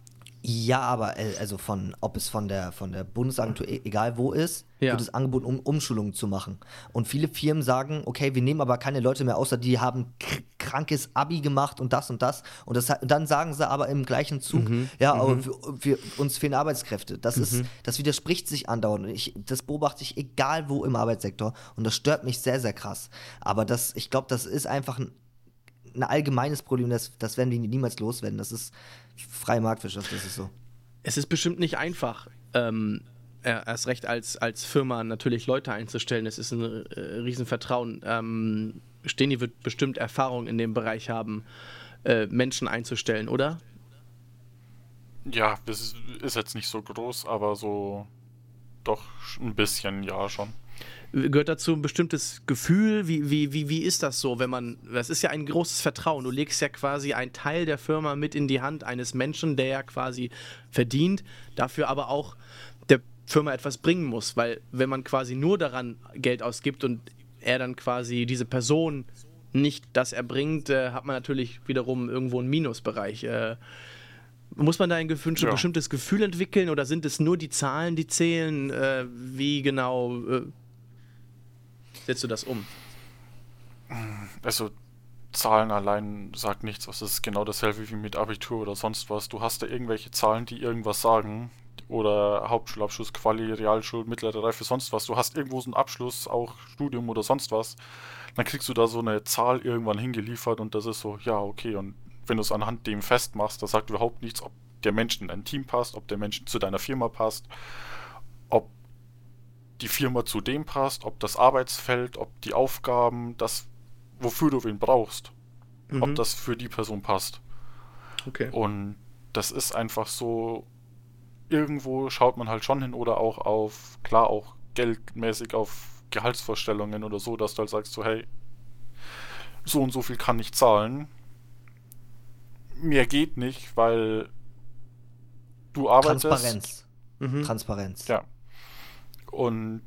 Ja, aber äh, also von, ob es von der, von der Bundesagentur, e, egal wo ist, ja. wird es angeboten, um Umschulungen zu machen. Und viele Firmen sagen, okay, wir nehmen aber keine Leute mehr, außer die haben krankes Abi gemacht und das und das. Und, das, dann sagen sie aber im gleichen Zug, mhm. ja, mhm. aber wir, wir, uns fehlen Arbeitskräfte. Das, mhm. ist, das widerspricht sich andauernd. Ich, das beobachte ich egal wo im Arbeitssektor. Und das stört mich sehr, sehr krass. Aber das, ich glaube, das ist einfach ein ein allgemeines Problem, das, das werden wir niemals loswerden. Das ist freie Marktwirtschaft, das ist so. Es ist bestimmt nicht einfach. Ähm, erst recht als, als Firma natürlich Leute einzustellen. Es ist ein äh, Riesenvertrauen. Ähm, Steni wird bestimmt Erfahrung in dem Bereich haben, äh, Menschen einzustellen, oder? Ja, das ist jetzt nicht so groß, aber so doch ein bisschen, ja, schon gehört dazu ein bestimmtes Gefühl? Wie, wie, wie, wie ist das so, wenn man, das ist ja ein großes Vertrauen. Du legst ja quasi einen Teil der Firma mit in die Hand eines Menschen, der ja quasi verdient, dafür aber auch der Firma etwas bringen muss, weil wenn man quasi nur daran Geld ausgibt und er dann quasi diese Person nicht das erbringt, äh, hat man natürlich wiederum irgendwo einen Minusbereich. Äh, muss man da ein, ein ja. bestimmtes Gefühl entwickeln oder sind es nur die Zahlen, die zählen? Äh, wie genau äh, setzt du das um? Also Zahlen allein sagt nichts. Das ist genau dasselbe wie mit Abitur oder sonst was. Du hast da irgendwelche Zahlen, die irgendwas sagen. Oder Hauptschulabschluss, Quali, Realschul, mittlere Reife, sonst was. Du hast irgendwo so einen Abschluss, auch Studium oder sonst was. Dann kriegst du da so eine Zahl irgendwann hingeliefert und das ist so, ja, okay. Und wenn du es anhand dem festmachst, das sagt überhaupt nichts, ob der Mensch in dein Team passt, ob der Mensch zu deiner Firma passt, die Firma zu dem passt, ob das Arbeitsfeld, ob die Aufgaben, das, wofür du wen brauchst, mhm. ob das für die Person passt. Okay. Und das ist einfach so, irgendwo schaut man halt schon hin oder auch auf, klar, auch geldmäßig auf Gehaltsvorstellungen oder so, dass du halt sagst so, hey, so und so viel kann ich zahlen. Mehr geht nicht, weil du arbeitest. Transparenz. Mhm. Transparenz. Ja. Und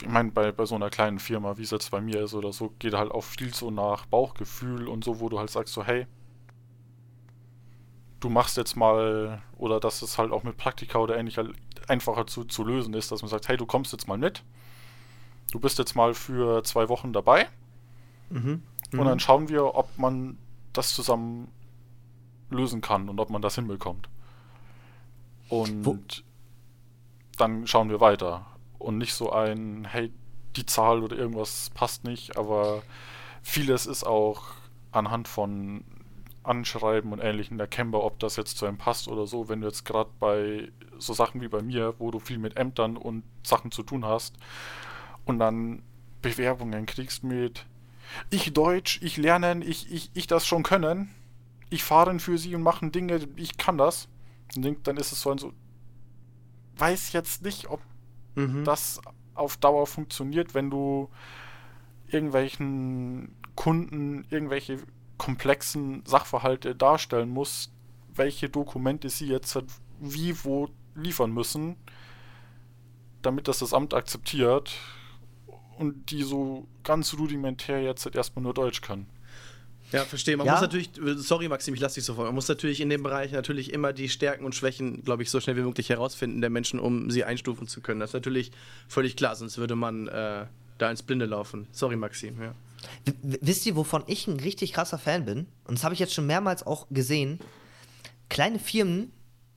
ich meine, bei, bei so einer kleinen Firma, wie es jetzt bei mir ist oder so, geht halt auch viel so nach Bauchgefühl und so, wo du halt sagst so, hey, du machst jetzt mal, oder dass es halt auch mit Praktika oder ähnlich halt einfacher zu, zu lösen ist, dass man sagt, hey, du kommst jetzt mal mit, du bist jetzt mal für zwei Wochen dabei mhm. Mhm. und dann schauen wir, ob man das zusammen lösen kann und ob man das hinbekommt. Und wo, dann schauen wir weiter. Und nicht so ein, hey, die Zahl oder irgendwas passt nicht, aber vieles ist auch anhand von Anschreiben und Ähnlichem erkennbar, ob das jetzt zu einem passt oder so. Wenn du jetzt gerade bei so Sachen wie bei mir, wo du viel mit Ämtern und Sachen zu tun hast und dann Bewerbungen kriegst mit ich Deutsch, ich lernen, ich, ich, ich das schon können, ich fahren für sie und machen Dinge, ich kann das. Dann ist es so ein so, weiß jetzt nicht, ob mhm. das auf Dauer funktioniert, wenn du irgendwelchen Kunden irgendwelche komplexen Sachverhalte darstellen musst, welche Dokumente sie jetzt wie wo liefern müssen, damit das das Amt akzeptiert und die so ganz rudimentär jetzt erstmal nur Deutsch können. Ja, verstehe. Man Ja? muss natürlich, sorry Maxim, ich lasse dich so vor. Man muss natürlich in dem Bereich natürlich immer die Stärken und Schwächen, glaube ich, so schnell wie möglich herausfinden der Menschen, um sie einstufen zu können. Das ist natürlich völlig klar, sonst würde man äh, da ins Blinde laufen. Sorry Maxim, ja. W wisst ihr, wovon ich ein richtig krasser Fan bin? Und das habe ich jetzt schon mehrmals auch gesehen. Kleine Firmen,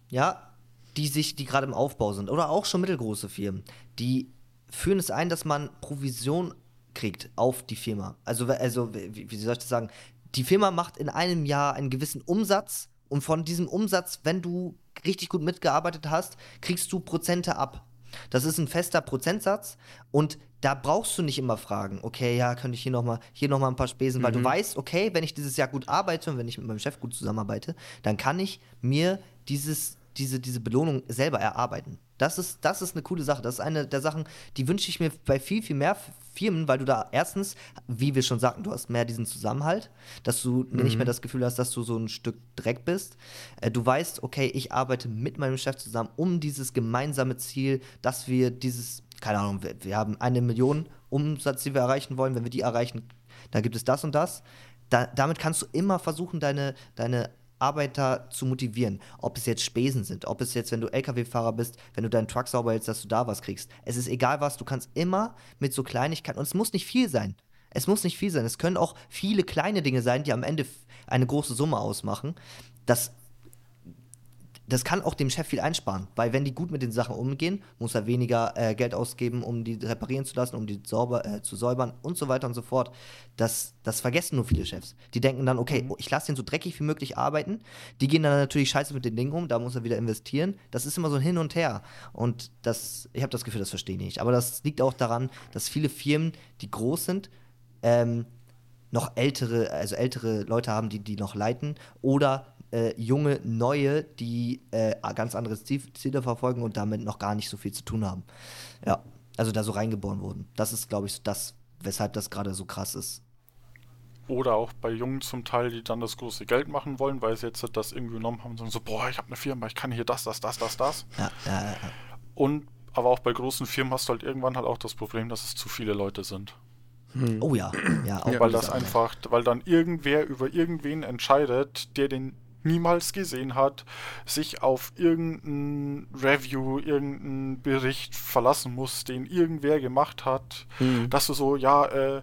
ja, die sich, die gerade im Aufbau sind, oder auch schon mittelgroße Firmen, die führen es ein, dass man Provision kriegt auf die Firma. Also, also wie, wie soll ich das sagen? Die Firma macht in einem Jahr einen gewissen Umsatz und von diesem Umsatz, wenn du richtig gut mitgearbeitet hast, kriegst du Prozente ab. Das ist ein fester Prozentsatz und da brauchst du nicht immer fragen, okay, ja, könnte ich hier nochmal hier noch mal ein paar Spesen, weil du weißt, okay, wenn ich dieses Jahr gut arbeite und wenn ich mit meinem Chef gut zusammenarbeite, dann kann ich mir dieses, diese, diese Belohnung selber erarbeiten. Das ist, das ist eine coole Sache. Das ist eine der Sachen, die wünsche ich mir bei viel, viel mehr Firmen, weil du da erstens, wie wir schon sagten, du hast mehr diesen Zusammenhalt, dass du nicht mehr das Gefühl hast, dass du so ein Stück Dreck bist. Äh, du weißt, okay, ich arbeite mit meinem Chef zusammen um dieses gemeinsame Ziel, dass wir dieses, keine Ahnung, wir, wir haben eine Million Umsatz, die wir erreichen wollen. Wenn wir die erreichen, dann gibt es das und das. Da, damit kannst du immer versuchen, deine, deine Arbeiter zu motivieren. Ob es jetzt Spesen sind, ob es jetzt, wenn du LKW-Fahrer bist, wenn du deinen Truck sauber hältst, dass du da was kriegst. Es ist egal was, du kannst immer mit so Kleinigkeiten, und es muss nicht viel sein. Es muss nicht viel sein. Es können auch viele kleine Dinge sein, die am Ende eine große Summe ausmachen. Das das kann auch dem Chef viel einsparen, weil wenn die gut mit den Sachen umgehen, muss er weniger äh, Geld ausgeben, um die reparieren zu lassen, um die sauber, äh, zu säubern und so weiter und so fort. Das, das vergessen nur viele Chefs. Die denken dann, okay, oh, ich lasse den so dreckig wie möglich arbeiten. Die gehen dann natürlich scheiße mit den Dingen um, da muss er wieder investieren. Das ist immer so ein Hin und Her. Und das, ich habe das Gefühl, das verstehe ich nicht. Aber das liegt auch daran, dass viele Firmen, die groß sind, ähm, noch ältere, also ältere Leute haben, die die noch leiten oder äh, junge, neue, die äh, ganz andere Ziel- Ziele verfolgen und damit noch gar nicht so viel zu tun haben. Ja, also da so reingeboren wurden. Das ist, glaube ich, das, weshalb das gerade so krass ist. Oder auch bei Jungen zum Teil, die dann das große Geld machen wollen, weil sie jetzt das irgendwie genommen haben und sagen so, boah, ich habe eine Firma, ich kann hier das, das, das, das, das. Ja, ja, ja. Und aber auch bei großen Firmen hast du halt irgendwann halt auch das Problem, dass es zu viele Leute sind. Oh ja, ja, auch weil diese das einfach, weil dann irgendwer über irgendwen entscheidet, der den niemals gesehen hat, sich auf irgendein Review, irgendeinen Bericht verlassen muss, den irgendwer gemacht hat, dass du so, ja, äh,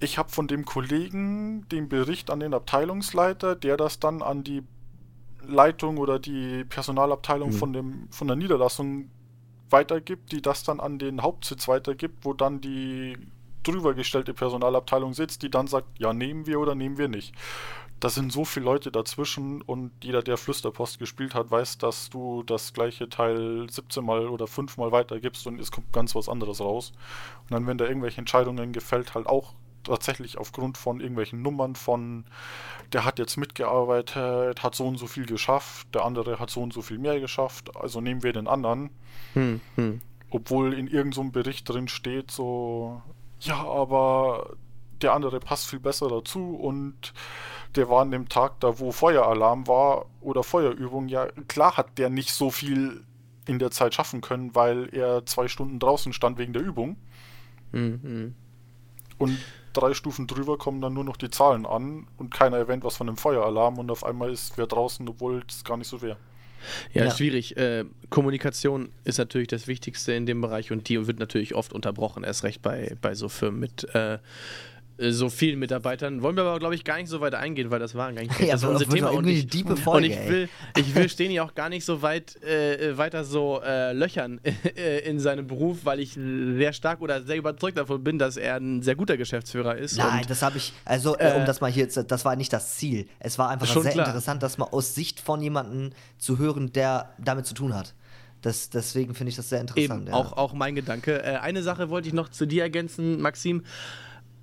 ich habe von dem Kollegen den Bericht an den Abteilungsleiter, der das dann an die Leitung oder die Personalabteilung von dem von der Niederlassung weitergibt, die das dann an den Hauptsitz weitergibt, wo dann die drüber gestellte Personalabteilung sitzt, die dann sagt, ja, nehmen wir oder nehmen wir nicht. Da sind so viele Leute dazwischen und jeder, der Flüsterpost gespielt hat, weiß, dass du das gleiche Teil 17 Mal oder 5 Mal weitergibst und es kommt ganz was anderes raus. Und dann, wenn da irgendwelche Entscheidungen gefällt, halt auch tatsächlich aufgrund von irgendwelchen Nummern von, der hat jetzt mitgearbeitet, hat so und so viel geschafft, der andere hat so und so viel mehr geschafft, also nehmen wir den anderen Hm, hm. obwohl in irgendeinem so Bericht drin steht, so, ja, aber der andere passt viel besser dazu und der war an dem Tag da, wo Feueralarm war oder Feuerübung, ja, klar hat der nicht so viel in der Zeit schaffen können, weil er zwei Stunden draußen stand wegen der Übung Hm, hm. und drei Stufen drüber kommen dann nur noch die Zahlen an und keiner erwähnt was von dem Feueralarm und auf einmal ist wer draußen, obwohl es gar nicht so wäre. Ja, Ja. schwierig. Äh, Kommunikation ist natürlich das Wichtigste in dem Bereich und die wird natürlich oft unterbrochen, erst recht bei, bei so Firmen mit äh, so vielen Mitarbeitern. Wollen wir aber, glaube ich, gar nicht so weit eingehen, weil das war eigentlich Ja, das unser Thema. Und ich, diepe und Folge, ich ey. will, ich will Steni auch gar nicht so weit äh, weiter so äh, löchern äh, in seinem Beruf, weil ich sehr stark oder sehr überzeugt davon bin, dass er ein sehr guter Geschäftsführer ist. Nein, das habe ich, also äh, um Äh, das mal hier, zu- das war nicht das Ziel. Es war einfach Schon sehr klar. interessant, das mal aus Sicht von jemandem zu hören, der damit zu tun hat. Das, deswegen finde ich das sehr interessant. Eben, ja. auch, auch mein Gedanke. Äh, eine Sache wollte ich noch zu dir ergänzen, Maxim.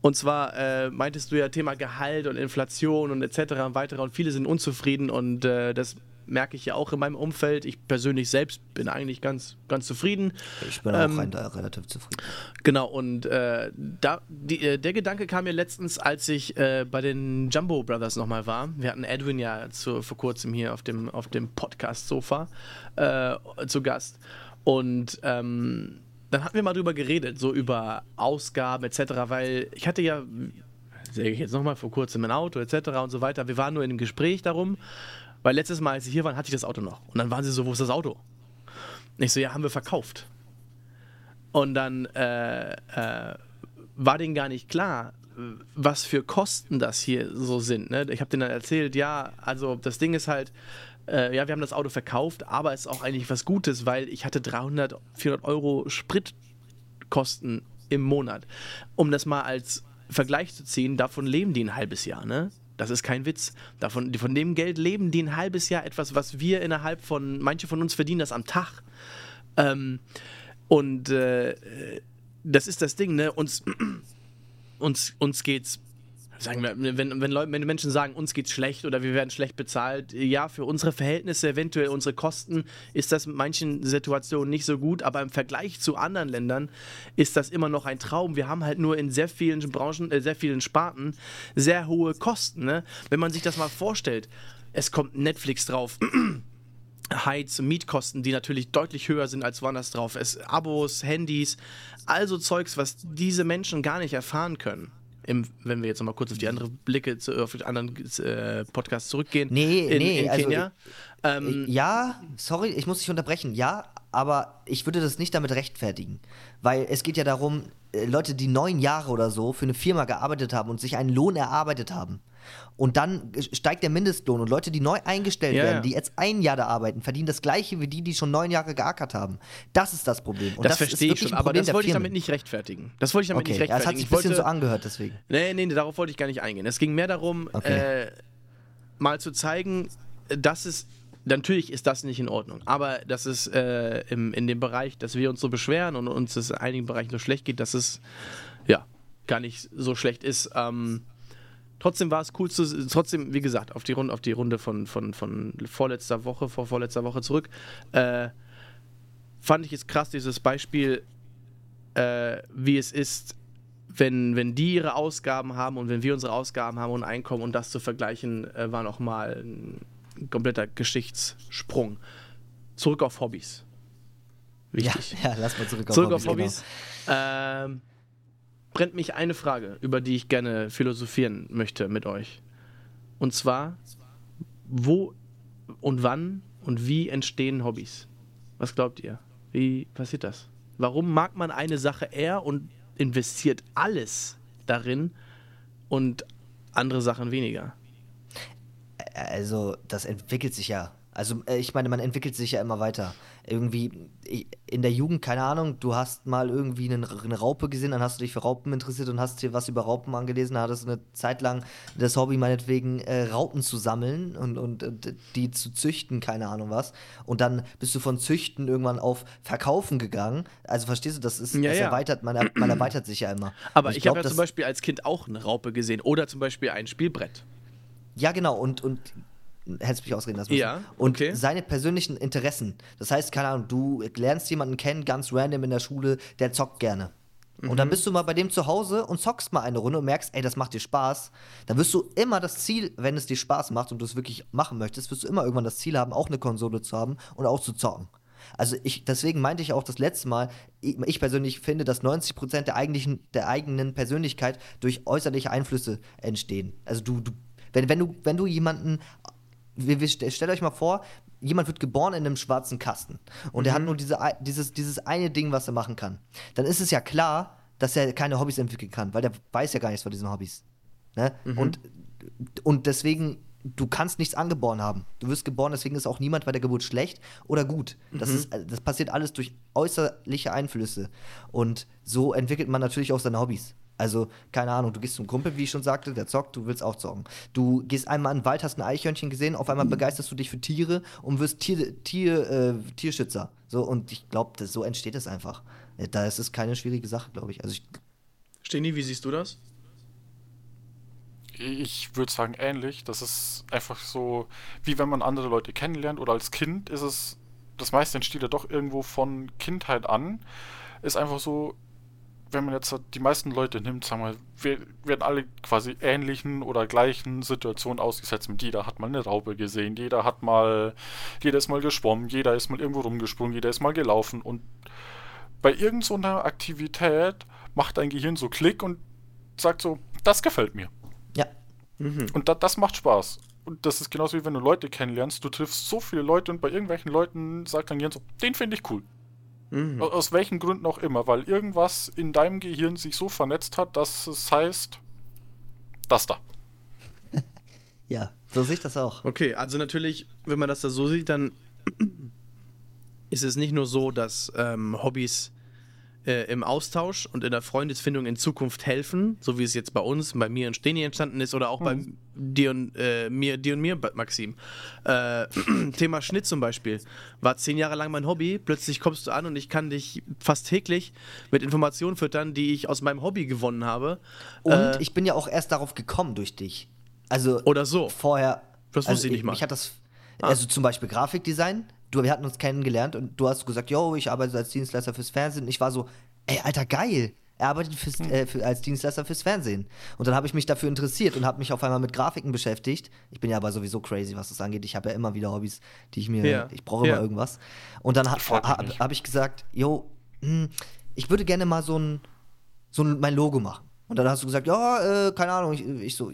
Und zwar äh, meintest du ja Thema Gehalt und Inflation und etc. und weiter und viele sind unzufrieden und äh, das merke ich ja auch in meinem Umfeld. Ich persönlich selbst bin eigentlich ganz, ganz zufrieden. ich bin ähm, auch rein, relativ zufrieden. Genau, und äh, da, die, äh, der Gedanke kam mir letztens, als ich äh, bei den Jumbo Brothers nochmal war. Wir hatten Edwin ja zu, vor kurzem hier auf dem, auf dem Podcast-Sofa äh, zu Gast. Und ähm, dann hatten wir mal drüber geredet, so über Ausgaben etc., weil ich hatte ja säge ich jetzt nochmal vor kurzem ein Auto etc. und so weiter. Wir waren nur in einem Gespräch darum, weil letztes Mal, als sie hier waren, hatte ich das Auto noch. Und dann waren sie so, wo ist das Auto? Und ich so, ja, haben wir verkauft. Und dann äh, äh, war denen gar nicht klar, was für Kosten das hier so sind. Ne? Ich habe denen dann erzählt, ja, also das Ding ist halt, äh, ja, wir haben das Auto verkauft, aber es ist auch eigentlich was Gutes, weil ich hatte 300, 400 Euro Spritkosten im Monat. Um das mal als Vergleich zu ziehen, davon leben die ein halbes Jahr, ne? Das ist kein Witz. Davon, von dem Geld leben die ein halbes Jahr etwas, was wir innerhalb von, manche von uns verdienen das am Tag. Ähm, und äh, das ist das Ding, ne? Uns, uns, uns geht's sagen wir, wenn, wenn, Leute, wenn Menschen sagen, uns geht's schlecht oder wir werden schlecht bezahlt, ja, für unsere Verhältnisse, eventuell unsere Kosten, ist das in manchen Situationen nicht so gut, aber im Vergleich zu anderen Ländern ist das immer noch ein Traum. Wir haben halt nur in sehr vielen Branchen, äh, sehr vielen Sparten sehr hohe Kosten. Ne? Wenn man sich das mal vorstellt, es kommt Netflix drauf. Heiz, Mietkosten, die natürlich deutlich höher sind als woanders drauf. Es Abos, Handys, also Zeugs, was diese Menschen gar nicht erfahren können im, wenn wir jetzt nochmal kurz auf die andere Blicke, zu, auf die anderen äh, Podcasts zurückgehen. Nee, in, nee, in also, Kenia. Ähm, ja, sorry, ich muss dich unterbrechen. Ja, aber ich würde das nicht damit rechtfertigen. Weil es geht ja darum, äh, Leute, die neun Jahre oder so für eine Firma gearbeitet haben und sich einen Lohn erarbeitet haben. Und dann steigt der Mindestlohn und Leute, die neu eingestellt Ja, werden, die jetzt ein Jahr da arbeiten, verdienen das gleiche wie die, die schon neun Jahre geackert haben. Das ist das Problem. Und das, ist verstehe ich schon, aber das wollte ich damit nicht rechtfertigen. Das wollte ich damit Okay, nicht ja, es hat rechtfertigen. sich ich ein bisschen wollte, so angehört, deswegen. Nee, nee, darauf wollte ich gar nicht eingehen. Es ging mehr darum, Okay. äh, mal zu zeigen, dass es. Natürlich ist das nicht in Ordnung, aber dass es äh, im, in dem Bereich, dass wir uns so beschweren und uns es in einigen Bereichen so schlecht geht, dass es ja gar nicht so schlecht ist. Ähm, trotzdem war es cool zu, trotzdem, wie gesagt, auf die Runde, auf die Runde von, von, von vorletzter Woche, vor vorletzter Woche zurück, äh, fand ich es krass, dieses Beispiel, äh, wie es ist, wenn, wenn die ihre Ausgaben haben und wenn wir unsere Ausgaben haben und Einkommen und das zu vergleichen, äh, war nochmal ein kompletter Geschichtssprung. Zurück auf Hobbys. Ja, Wichtig. ja, lass mal zurück auf Zurück Hobbys. auf Hobbys. Ähm, brennt mich eine Frage, über die ich gerne philosophieren möchte mit euch. Und zwar, wo und wann und wie entstehen Hobbys? Was glaubt ihr? Wie passiert das? Warum mag man eine Sache eher und investiert alles darin und andere Sachen weniger? Also, das entwickelt sich ja. Also, äh, ich meine, man entwickelt sich ja immer weiter. Irgendwie in der Jugend, keine Ahnung, du hast mal irgendwie einen, eine Raupe gesehen, dann hast du dich für Raupen interessiert und hast dir was über Raupen angelesen, dann hattest du eine Zeit lang das Hobby meinetwegen, äh, Raupen zu sammeln und, und, und die zu züchten, keine Ahnung was. Und dann bist du von Züchten irgendwann auf Verkaufen gegangen. Also, verstehst du, das ist, Ja, das ja. erweitert, man, er- man erweitert sich ja immer. Aber Und ich, glaub, habe ja zum Beispiel als Kind auch eine Raupe gesehen oder zum Beispiel ein Spielbrett. Ja, genau, und, und hättest mich ausreden lassen müssen. Ja, Und okay. seine persönlichen Interessen. Das heißt, keine Ahnung, du lernst jemanden kennen, ganz random in der Schule, der zockt gerne. Und Mhm. dann bist du mal bei dem zu Hause und zockst mal eine Runde und merkst, ey, das macht dir Spaß. Dann wirst du immer das Ziel, wenn es dir Spaß macht und du es wirklich machen möchtest, wirst du immer irgendwann das Ziel haben, auch eine Konsole zu haben und auch zu zocken. Also ich, deswegen meinte ich auch das letzte Mal, ich, ich persönlich finde, dass 90% der, eigentlichen, der eigenen Persönlichkeit durch äußerliche Einflüsse entstehen. Also du, du wenn, wenn, du, wenn du jemanden, wir, wir, stellt euch mal vor, jemand wird geboren in einem schwarzen Kasten und er hat nur diese, dieses, dieses eine Ding, was er machen kann. Dann ist es ja klar, dass er keine Hobbys entwickeln kann, weil der weiß ja gar nichts von diesen Hobbys. Ne? Und, und deswegen, du kannst nichts angeboren haben. Du wirst geboren, deswegen ist auch niemand bei der Geburt schlecht oder gut. Das, ist, das passiert alles durch äußerliche Einflüsse. Und so entwickelt man natürlich auch seine Hobbys. Also, keine Ahnung, du gehst zum Kumpel, wie ich schon sagte, der zockt, du willst auch zocken. Du gehst einmal in den Wald, hast ein Eichhörnchen gesehen, auf einmal begeisterst du dich für Tiere und wirst Tier, Tier, äh, Tierschützer. So, und ich glaube, so entsteht es einfach. Äh, Da ist es keine schwierige Sache, glaube ich. Also, ich, Steni, wie siehst du das? Ich würde sagen ähnlich. Das ist einfach so, wie wenn man andere Leute kennenlernt oder als Kind ist es, das meiste entsteht ja doch irgendwo von Kindheit an. Ist einfach so, wenn man jetzt die meisten Leute nimmt, sagen wir, wir werden alle quasi ähnlichen oder gleichen Situationen ausgesetzt. Mit jeder hat mal eine Raupe gesehen, jeder hat mal, jeder ist mal geschwommen, jeder ist mal irgendwo rumgesprungen, jeder ist mal gelaufen und bei irgendeiner Aktivität macht dein Gehirn so Klick und sagt so, das gefällt mir. Und da, das macht Spaß. Und das ist genauso wie wenn du Leute kennenlernst. Du triffst so viele Leute und bei irgendwelchen Leuten sagt dann Jens, so, den finde ich cool. Mhm. Au- Aus welchen Gründen auch immer, weil irgendwas in deinem Gehirn sich so vernetzt hat, dass es heißt, das da. Ja, so sehe ich das auch. Okay, also natürlich, wenn man das da so sieht, dann ist es nicht nur so, dass ähm, Hobbys äh, im Austausch und in der Freundesfindung in Zukunft helfen, so wie es jetzt bei uns, bei mir und Steni entstanden ist oder auch bei dir und äh, mir, dir und mir, Maxim. Äh, Thema Schnitt zum Beispiel war zehn Jahre lang mein Hobby. Plötzlich kommst du an und ich kann dich fast täglich mit Informationen füttern, die ich aus meinem Hobby gewonnen habe. Und Äh, ich bin ja auch erst darauf gekommen durch dich. Also Oder so. vorher. Das wusste also ich nicht mal. Mich hat das. Ah. Also zum Beispiel Grafikdesign. Du, wir hatten uns kennengelernt und du hast gesagt, yo, ich arbeite als Dienstleister fürs Fernsehen. Und ich war so, ey, Alter, geil. Er arbeitet fürs, Hm. äh, für, als Dienstleister fürs Fernsehen. Und dann habe ich mich dafür interessiert und habe mich auf einmal mit Grafiken beschäftigt. Ich bin ja aber sowieso crazy, was das angeht. Ich habe ja immer wieder Hobbys, die ich mir, Ja. ich brauche Ja. immer irgendwas. Und dann ha, habe ich gesagt, yo, hm, ich würde gerne mal so ein, so ein, mein Logo machen. Und dann hast du gesagt, ja, äh, keine Ahnung, ich, ich so,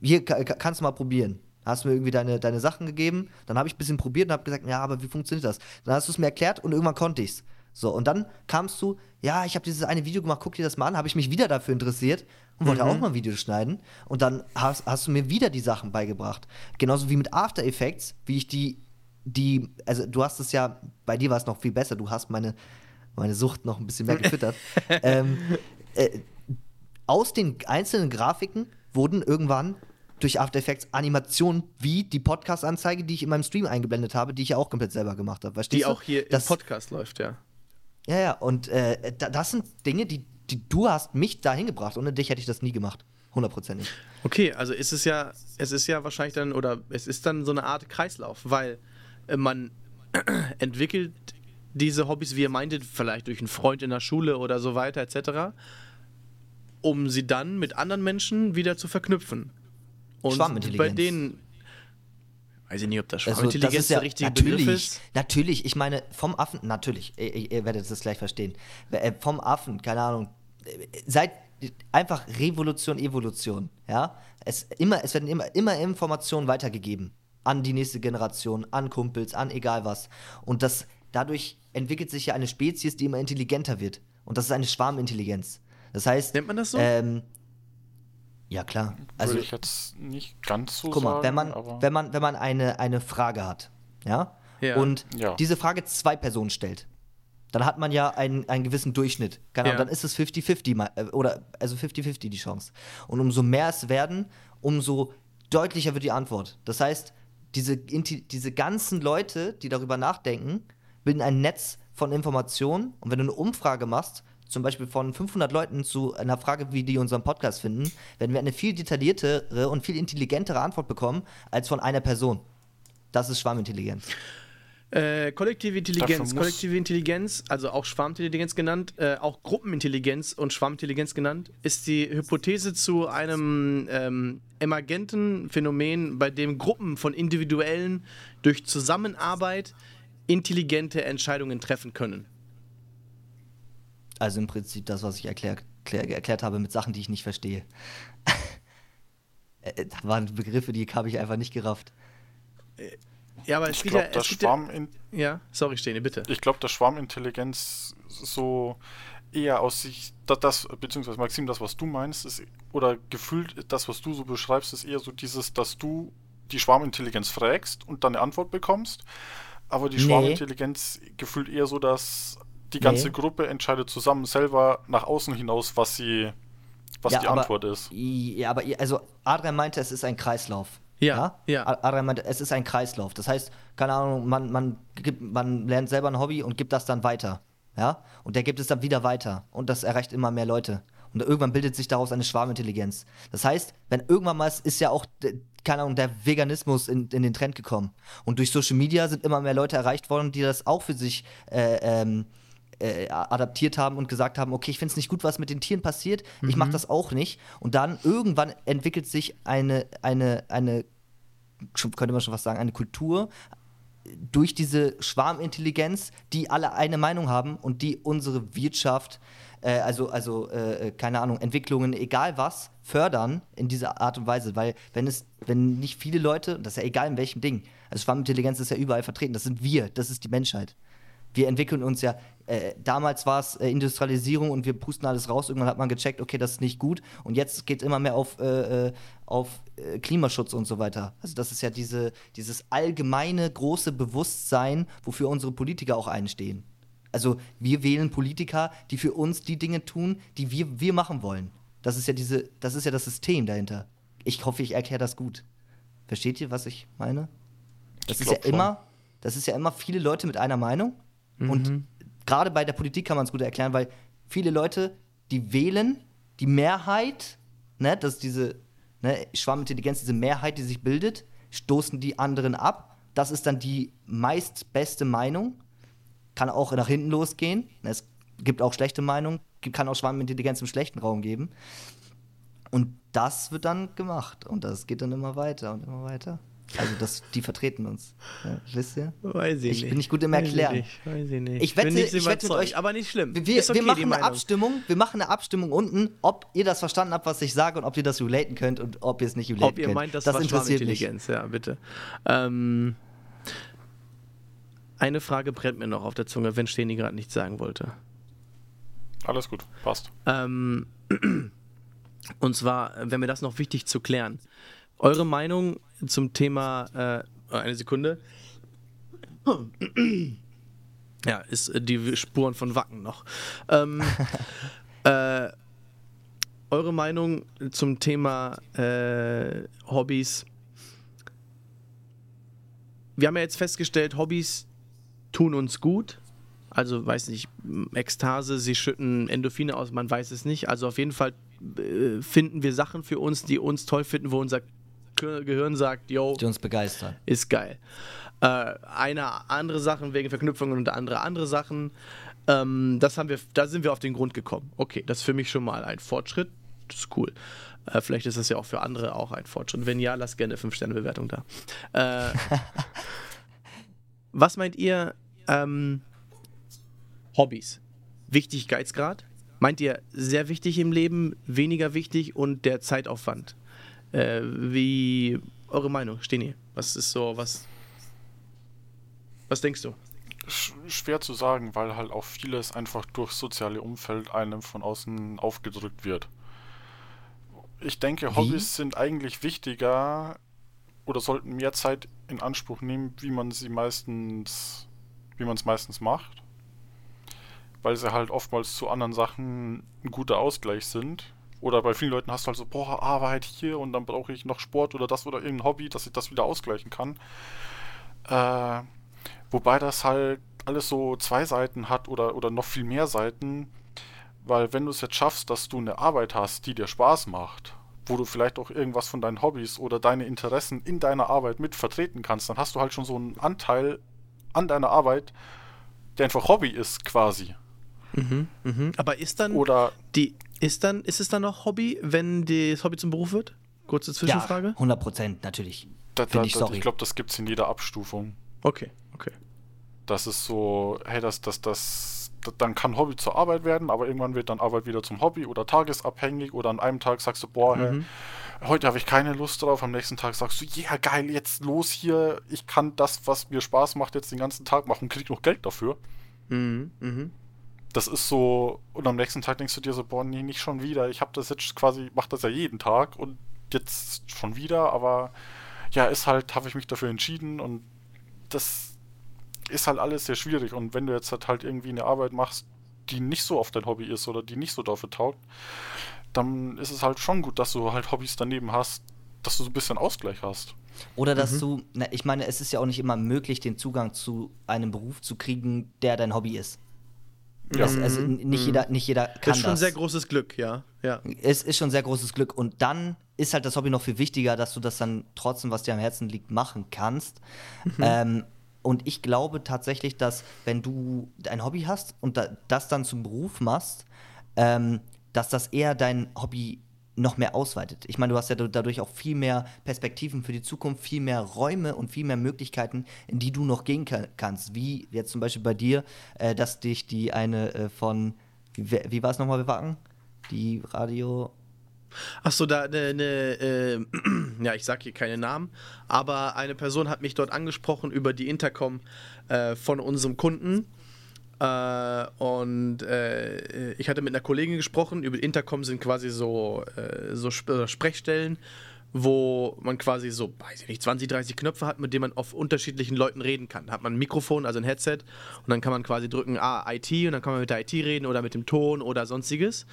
hier ka- ka- kannst du mal probieren. Hast mir irgendwie deine, deine Sachen gegeben, dann habe ich ein bisschen probiert und habe gesagt, ja, aber wie funktioniert das? Dann hast du es mir erklärt und irgendwann konnte ich's. So, und dann kamst du, ja, ich habe dieses eine Video gemacht, guck dir das mal an, habe ich mich wieder dafür interessiert und wollte auch mal ein Video schneiden. Und dann hast, hast du mir wieder die Sachen beigebracht. Genauso wie mit After Effects, wie ich die, die, also du hast es ja, bei dir war es noch viel besser, du hast meine, meine Sucht noch ein bisschen mehr gefüttert. ähm, äh, aus den einzelnen Grafiken wurden irgendwann durch After Effects Animationen wie die Podcast-Anzeige, die ich in meinem Stream eingeblendet habe, die ich ja auch komplett selber gemacht habe. Verstehst Die du? auch hier das, im Podcast läuft, ja. Ja, ja, und äh, da, das sind Dinge, die, die du hast mich dahin gebracht. Ohne dich hätte ich das nie gemacht. Hundertprozentig. Okay, also ist es ja, es ist ja wahrscheinlich dann, oder es ist dann so eine Art Kreislauf, weil äh, man entwickelt diese Hobbys, wie ihr meintet, vielleicht durch einen Freund in der Schule oder so weiter, etc., um sie dann mit anderen Menschen wieder zu verknüpfen. Und Schwarmintelligenz. bei denen, weiß ich nicht, ob das Also, Schwarmintelligenz das ist ja, der richtige Begriff natürlich, ist. natürlich, ich meine, vom Affen, natürlich, ihr, ihr- werdet das gleich verstehen. Äh, Vom Affen, keine Ahnung, äh, seit einfach Revolution, Evolution, ja. Es, immer, es werden immer, immer Informationen weitergegeben an die nächste Generation, an Kumpels, an egal was. Und das, dadurch entwickelt sich ja eine Spezies, die immer intelligenter wird. Und das ist eine Schwarmintelligenz. Das heißt, Nennt man das so? ähm, ja klar. Also Würde ich jetzt nicht ganz so Guck mal, sagen, wenn man, aber wenn man, wenn man eine, eine Frage hat, ja, Ja. und Ja. diese Frage zwei Personen stellt, dann hat man ja einen, einen gewissen Durchschnitt. Keine Ahnung, Ja. dann ist es 50-50, mal- äh, oder also 50-50 die Chance. Und umso mehr es werden, umso deutlicher wird die Antwort. Das heißt, diese, diese ganzen Leute, die darüber nachdenken, bilden ein Netz von Informationen. Und wenn du eine Umfrage machst, zum Beispiel von 500 Leuten zu einer Frage, wie die unseren Podcast finden, werden wir eine viel detailliertere und viel intelligentere Antwort bekommen als von einer Person. Das ist Schwarmintelligenz. Äh, kollektive Intelligenz, kollektive Intelligenz, also auch Schwarmintelligenz genannt, äh, auch Gruppenintelligenz und Schwarmintelligenz genannt, ist die Hypothese zu einem ähm, emergenten Phänomen, bei dem Gruppen von Individuellen durch Zusammenarbeit intelligente Entscheidungen treffen können. Also im Prinzip das, was ich erklär, erklär, erklärt habe mit Sachen, die ich nicht verstehe. Äh, da waren Begriffe, die habe ich einfach nicht gerafft. Ja, aber es ich geht glaube, ja, das es geht ja, Schwarm ja, sorry, Stene, bitte. ich glaube, dass Schwarmintelligenz so eher aus sich, da- das, beziehungsweise Maxim, das, was du meinst, ist, oder gefühlt das, was du so beschreibst, ist eher so dieses, dass du die Schwarmintelligenz fragst und dann eine Antwort bekommst, aber die Nee. Schwarmintelligenz gefühlt eher so, dass die ganze Nee. Gruppe entscheidet zusammen selber nach außen hinaus, was sie, was die aber, Antwort ist. Ja, aber ihr- also Adrian meinte, es ist ein Kreislauf. Ja, ja. A- Adrian meinte, es ist ein Kreislauf. Das heißt, keine Ahnung, man, man, gibt, man lernt selber ein Hobby und gibt das dann weiter. Ja? Und der gibt es dann wieder weiter. Und das erreicht immer mehr Leute. Und irgendwann bildet sich daraus eine Schwarmintelligenz. Das heißt, wenn irgendwann mal ist ja auch, d- keine Ahnung, der Veganismus in, in den Trend gekommen. Und durch Social Media sind immer mehr Leute erreicht worden, die das auch für sich äh, ähm, äh, adaptiert haben und gesagt haben, okay, ich finde es nicht gut, was mit den Tieren passiert, ich mache das auch nicht. Und dann irgendwann entwickelt sich eine, eine, eine, könnte man schon was sagen, eine Kultur, durch diese Schwarmintelligenz, die alle eine Meinung haben und die unsere Wirtschaft, äh, also, also äh, keine Ahnung, Entwicklungen, egal was, fördern in dieser Art und Weise. Weil wenn es, wenn nicht viele Leute, das ist ja egal in welchem Ding, also Schwarmintelligenz ist ja überall vertreten, das sind wir, das ist die Menschheit. Wir entwickeln uns ja, äh, damals war es äh, Industrialisierung und wir pusten alles raus, irgendwann hat man gecheckt, okay, das ist nicht gut und jetzt geht es immer mehr auf, äh, äh auf äh, Klimaschutz und so weiter. Also das ist ja diese, dieses allgemeine große Bewusstsein, wofür unsere Politiker auch einstehen. Also wir wählen Politiker, die für uns die Dinge tun, die wir, wir machen wollen. Das ist ja diese, das ist ja das System dahinter. Ich hoffe, ich erkläre das gut. Versteht ihr, was ich meine? Das Ich ist ja schon. immer, das ist ja immer viele Leute mit einer Meinung. Mhm. Und gerade bei der Politik kann man es gut erklären, weil viele Leute, die wählen, die Mehrheit, ne, das ist diese ne, Schwarmintelligenz, diese Mehrheit, die sich bildet, stoßen die anderen ab. Das ist dann die meist beste Meinung. Kann auch nach hinten losgehen. Es gibt auch schlechte Meinungen, kann auch Schwarmintelligenz im schlechten Raum geben. Und das wird dann gemacht. Und das geht dann immer weiter und immer weiter. Also das, die vertreten uns. Ja, wisst ihr? Weiß ich, Ich nicht. bin nicht gut im Weiß ich Erklären. nicht, Weiß ich nicht. Ich wette- bin nicht ich wette mit euch- aber nicht schlimm. Wir, okay, wir machen eine Meinung. Abstimmung, wir machen eine Abstimmung unten, ob ihr das verstanden habt, was ich sage und ob ihr das relaten könnt und ob ihr es nicht relaten Ob ihr könnt. meint, das, das war interessiert mich. Schwarmintelligenz, ja, bitte. Ähm, eine Frage brennt mir noch auf der Zunge, wenn Steni gerade nichts sagen wollte. Alles gut, passt. Ähm, und zwar wäre mir das noch wichtig zu klären. Eure Meinung zum Thema, äh, eine Sekunde. Ja, ist äh, die Spuren von Wacken noch. Ähm, äh, eure Meinung zum Thema äh, Hobbys. Wir haben ja jetzt festgestellt, Hobbys tun uns gut. Also, weiß nicht, Ekstase, sie schütten Endorphine aus, man weiß es nicht. Also, auf jeden Fall äh, finden wir Sachen für uns, die uns toll finden, wo unser Gehirn sagt, yo, Die uns begeistern. ist geil. Äh, eine andere Sachen wegen Verknüpfungen und andere andere Sachen. Ähm, das haben wir, da sind wir auf den Grund gekommen. Okay, das ist für mich schon mal ein Fortschritt. Das ist cool. Äh, vielleicht ist das ja auch für andere auch ein Fortschritt. Wenn ja, lasst gerne 5-Sterne-Bewertung da. Äh, was meint ihr, ähm, Hobbys? Wichtigkeitsgrad? Meint ihr sehr wichtig im Leben, weniger wichtig und der Zeitaufwand? Äh, wie eure Meinung, Steni? Was ist so, was. Was denkst du? Sch schwer zu sagen, weil halt auch vieles einfach durch soziale Umfeld einem von außen aufgedrückt wird. Ich denke, Wie? Hobbys sind eigentlich wichtiger oder sollten mehr Zeit in Anspruch nehmen, wie man sie meistens, wie man es meistens macht. Weil sie halt oftmals zu anderen Sachen ein guter Ausgleich sind. Oder bei vielen Leuten hast du halt so, boah, Arbeit hier und dann brauche ich noch Sport oder das oder irgendein Hobby, dass ich das wieder ausgleichen kann. Äh, wobei das halt alles so zwei Seiten hat oder, oder noch viel mehr Seiten, weil wenn du es jetzt schaffst, dass du eine Arbeit hast, die dir Spaß macht, wo du vielleicht auch irgendwas von deinen Hobbys oder deine Interessen in deiner Arbeit mit vertreten kannst, dann hast du halt schon so einen Anteil an deiner Arbeit, der einfach Hobby ist quasi. Mhm, mhm. Aber ist dann Oder die ist dann ist es dann noch Hobby, wenn das Hobby zum Beruf wird? Kurze Ja, Zwischenfrage. 100 Prozent, natürlich. da, da, ich, ich glaube, das gibt es in jeder Abstufung. Okay, okay. Das ist so, hey, das, das, das, das, dann kann Hobby zur Arbeit werden, aber irgendwann wird dann Arbeit wieder zum Hobby oder tagesabhängig oder an einem Tag sagst du, boah, hey, Mhm. heute habe ich keine Lust drauf, am nächsten Tag sagst du, ja geil, jetzt los hier, ich kann das, was mir Spaß macht, jetzt den ganzen Tag machen, krieg noch Geld dafür. Mhm, mhm. Das ist so, und am nächsten Tag denkst du dir so, boah, nee, nicht schon wieder, ich habe das jetzt quasi, mach das ja jeden Tag und jetzt schon wieder, aber ja, ist halt, habe ich mich dafür entschieden und das ist halt alles sehr schwierig. Und wenn du jetzt halt, halt irgendwie eine Arbeit machst, die nicht so auf dein Hobby ist oder die nicht so dafür taugt, dann ist es halt schon gut, dass du halt Hobbys daneben hast, dass du so ein bisschen Ausgleich hast. Oder Mhm. dass du, na, ich meine, es ist ja auch nicht immer möglich, den Zugang zu einem Beruf zu kriegen, der dein Hobby ist. Ja. Das, also nicht, jeder, nicht jeder kann Mhm. ist schon das. sehr großes Glück, ja. Ja. Es ist schon sehr großes Glück. Und dann ist halt das Hobby noch viel wichtiger, dass du das dann trotzdem, was dir am Herzen liegt, machen kannst. Mhm. Ähm, und ich glaube tatsächlich, dass wenn du ein Hobby hast und da, das dann zum Beruf machst, ähm, dass das eher dein Hobby noch mehr ausweitet. Ich meine, du hast ja dadurch auch viel mehr Perspektiven für die Zukunft, viel mehr Räume und viel mehr Möglichkeiten, in die du noch gehen kann, kannst. Wie jetzt zum Beispiel bei dir, äh, dass dich die eine äh, von, wie, wie war es nochmal bewacken? Die Radio. Achso, da eine, ne, äh, ja, ich sag hier keine Namen, aber eine Person hat mich dort angesprochen über die Intercom äh, von unserem Kunden äh, und äh, ich hatte mit einer Kollegin gesprochen, über Intercom sind quasi so, äh, so Sp Sprechstellen, wo man quasi so, weiß ich nicht, 20, 30 Knöpfe hat, mit denen man auf unterschiedlichen Leuten reden kann. Da hat man ein Mikrofon, also ein Headset, und dann kann man quasi drücken, ah, IT, und dann kann man mit der IT reden oder mit dem Ton oder sonstiges.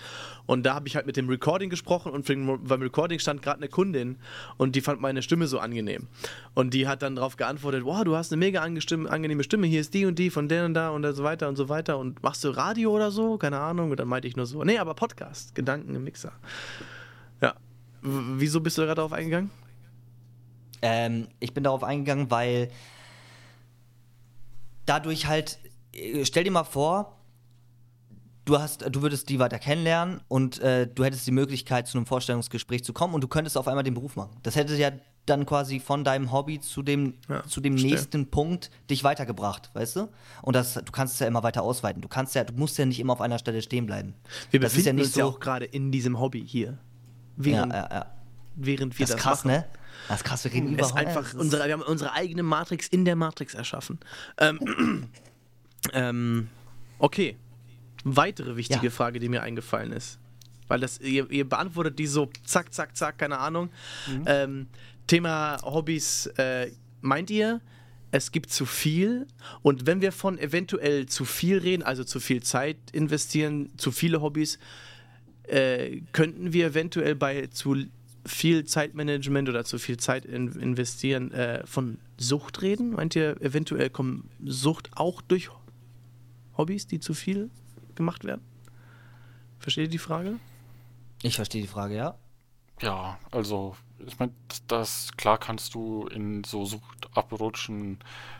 Und da habe ich halt mit dem Recording gesprochen und beim Recording stand gerade eine Kundin und die fand meine Stimme so angenehm. Und die hat dann darauf geantwortet, wow, du hast eine mega angenehme Stimme, hier ist die und die von der und da und so weiter und so weiter. Und machst du Radio oder so? Keine Ahnung. Und dann meinte ich nur so, nee, aber Podcast, Gedanken im Mixer. Wieso bist du gerade darauf eingegangen? Ähm, ich bin darauf eingegangen, weil dadurch halt, äh, stell dir mal vor, du hast, du würdest die weiter kennenlernen und äh, du hättest die Möglichkeit, zu einem Vorstellungsgespräch zu kommen und du könntest auf einmal den Beruf machen. Das hätte ja dann quasi von deinem Hobby zu dem, ja, zu dem nächsten Punkt dich weitergebracht, weißt du? Und das, du kannst es ja immer weiter ausweiten. Du kannst ja, du musst ja nicht immer auf einer Stelle stehen bleiben. Wir das befinden ist ja nicht uns so, ja auch gerade in diesem Hobby hier während, ja, ja, während wir das, das krass, machen. ne? Das ist krass, wir reden überhaupt. einfach unsere, wir haben unsere eigene Matrix in der Matrix erschaffen. Ähm, ähm, okay. Weitere wichtige ja. Frage, die mir eingefallen ist. Weil das, ihr, ihr, beantwortet die so zack, zack, zack, keine Ahnung. Mhm. Ähm, Thema Hobbys, äh, meint ihr, es gibt zu viel. Und wenn wir von eventuell zu viel reden, also zu viel Zeit investieren, zu viele Hobbys, äh, könnten wir eventuell bei zu viel Zeitmanagement oder zu viel Zeit in, investieren äh, von Sucht reden? Meint ihr, eventuell kommt Sucht auch durch Hobbys, die zu viel gemacht werden? Versteht ihr die Frage? Ich verstehe die Frage, ja. Ja, also ich meine, das klar kannst du in so Sucht abrutschen.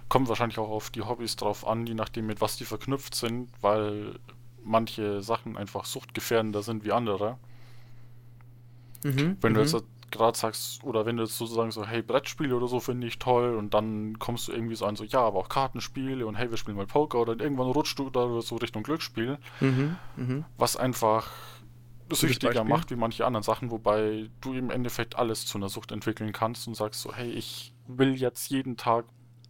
Kommt wahrscheinlich auch auf die Hobbys drauf an, je nachdem mit was die verknüpft sind, weil manche Sachen einfach suchtgefährdender sind wie andere. Mhm, wenn du mhm. jetzt gerade sagst, oder wenn du jetzt sozusagen so, hey, Brettspiele oder so finde ich toll und dann kommst du irgendwie so an, so, ja, aber auch Kartenspiele und hey, wir spielen mal Poker oder irgendwann rutscht du da so Richtung Glücksspiel, mhm, mh. was einfach süchtiger macht wie manche anderen Sachen, wobei du im Endeffekt alles zu einer Sucht entwickeln kannst und sagst so, hey, ich will jetzt jeden Tag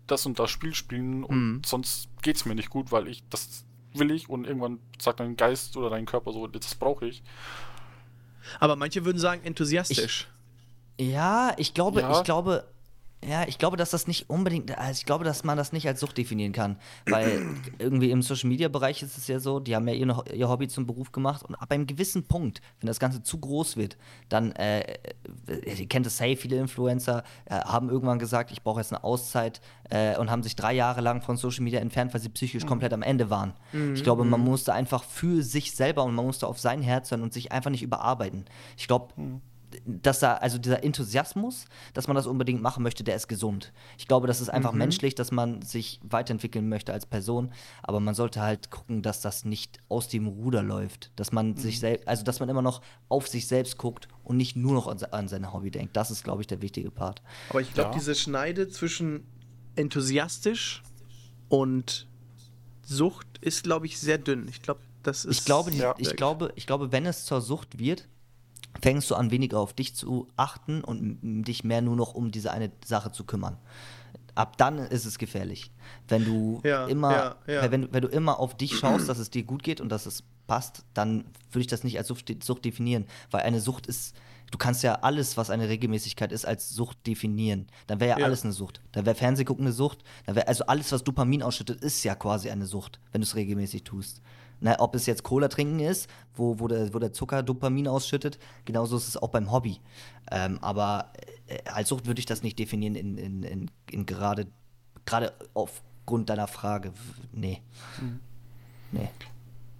das und das Spiel spielen und mhm. sonst es mir nicht gut, weil ich das will ich und irgendwann sagt dein Geist oder dein Körper so, das brauche ich. Aber manche würden sagen enthusiastisch. Ich, ja, ich glaube, ja. ich glaube, ja, ich glaube, dass das nicht unbedingt, also ich glaube, dass man das nicht als Sucht definieren kann, weil irgendwie im Social Media Bereich ist es ja so, die haben ja ihr, noch, ihr Hobby zum Beruf gemacht und ab einem gewissen Punkt, wenn das Ganze zu groß wird, dann, äh, äh ihr kennt es safe, viele Influencer äh, haben irgendwann gesagt, ich brauche jetzt eine Auszeit äh, und haben sich drei Jahre lang von Social Media entfernt, weil sie psychisch mhm. komplett am Ende waren. Mhm. Ich glaube, man mhm. musste einfach für sich selber und man musste auf sein Herz hören und sich einfach nicht überarbeiten. Ich glaube, mhm dass da, also dieser Enthusiasmus, dass man das unbedingt machen möchte, der ist gesund. Ich glaube, das ist einfach mhm. menschlich, dass man sich weiterentwickeln möchte als Person, aber man sollte halt gucken, dass das nicht aus dem Ruder läuft, dass man mhm. sich selbst, also dass man immer noch auf sich selbst guckt und nicht nur noch an, an sein Hobby denkt. Das ist, glaube ich, der wichtige Part. Aber ich glaube, ja. diese Schneide zwischen enthusiastisch und Sucht ist, glaube ich, sehr dünn. Ich glaube, das ist. Ich glaube, die, ja. ich, glaube, ich glaube, wenn es zur Sucht wird, fängst du an, weniger auf dich zu achten und dich mehr nur noch um diese eine Sache zu kümmern. Ab dann ist es gefährlich. Wenn du ja, immer, ja, ja. Wenn, wenn du immer auf dich schaust, dass es dir gut geht und dass es passt, dann würde ich das nicht als Sucht, Sucht definieren, weil eine Sucht ist, du kannst ja alles, was eine Regelmäßigkeit ist, als Sucht definieren. Dann wäre ja, ja, alles eine Sucht. Dann wäre Fernsehgucken eine Sucht. Dann wär, also alles, was Dopamin ausschüttet, ist ja quasi eine Sucht, wenn du es regelmäßig tust. Na, ob es jetzt Cola trinken ist, wo, wo, der, wo der Zucker Dopamin ausschüttet, genauso ist es auch beim Hobby. Ähm, aber äh, als Sucht würde ich das nicht definieren in, in, in, in gerade, gerade aufgrund deiner Frage. Nee. Mhm. Nee.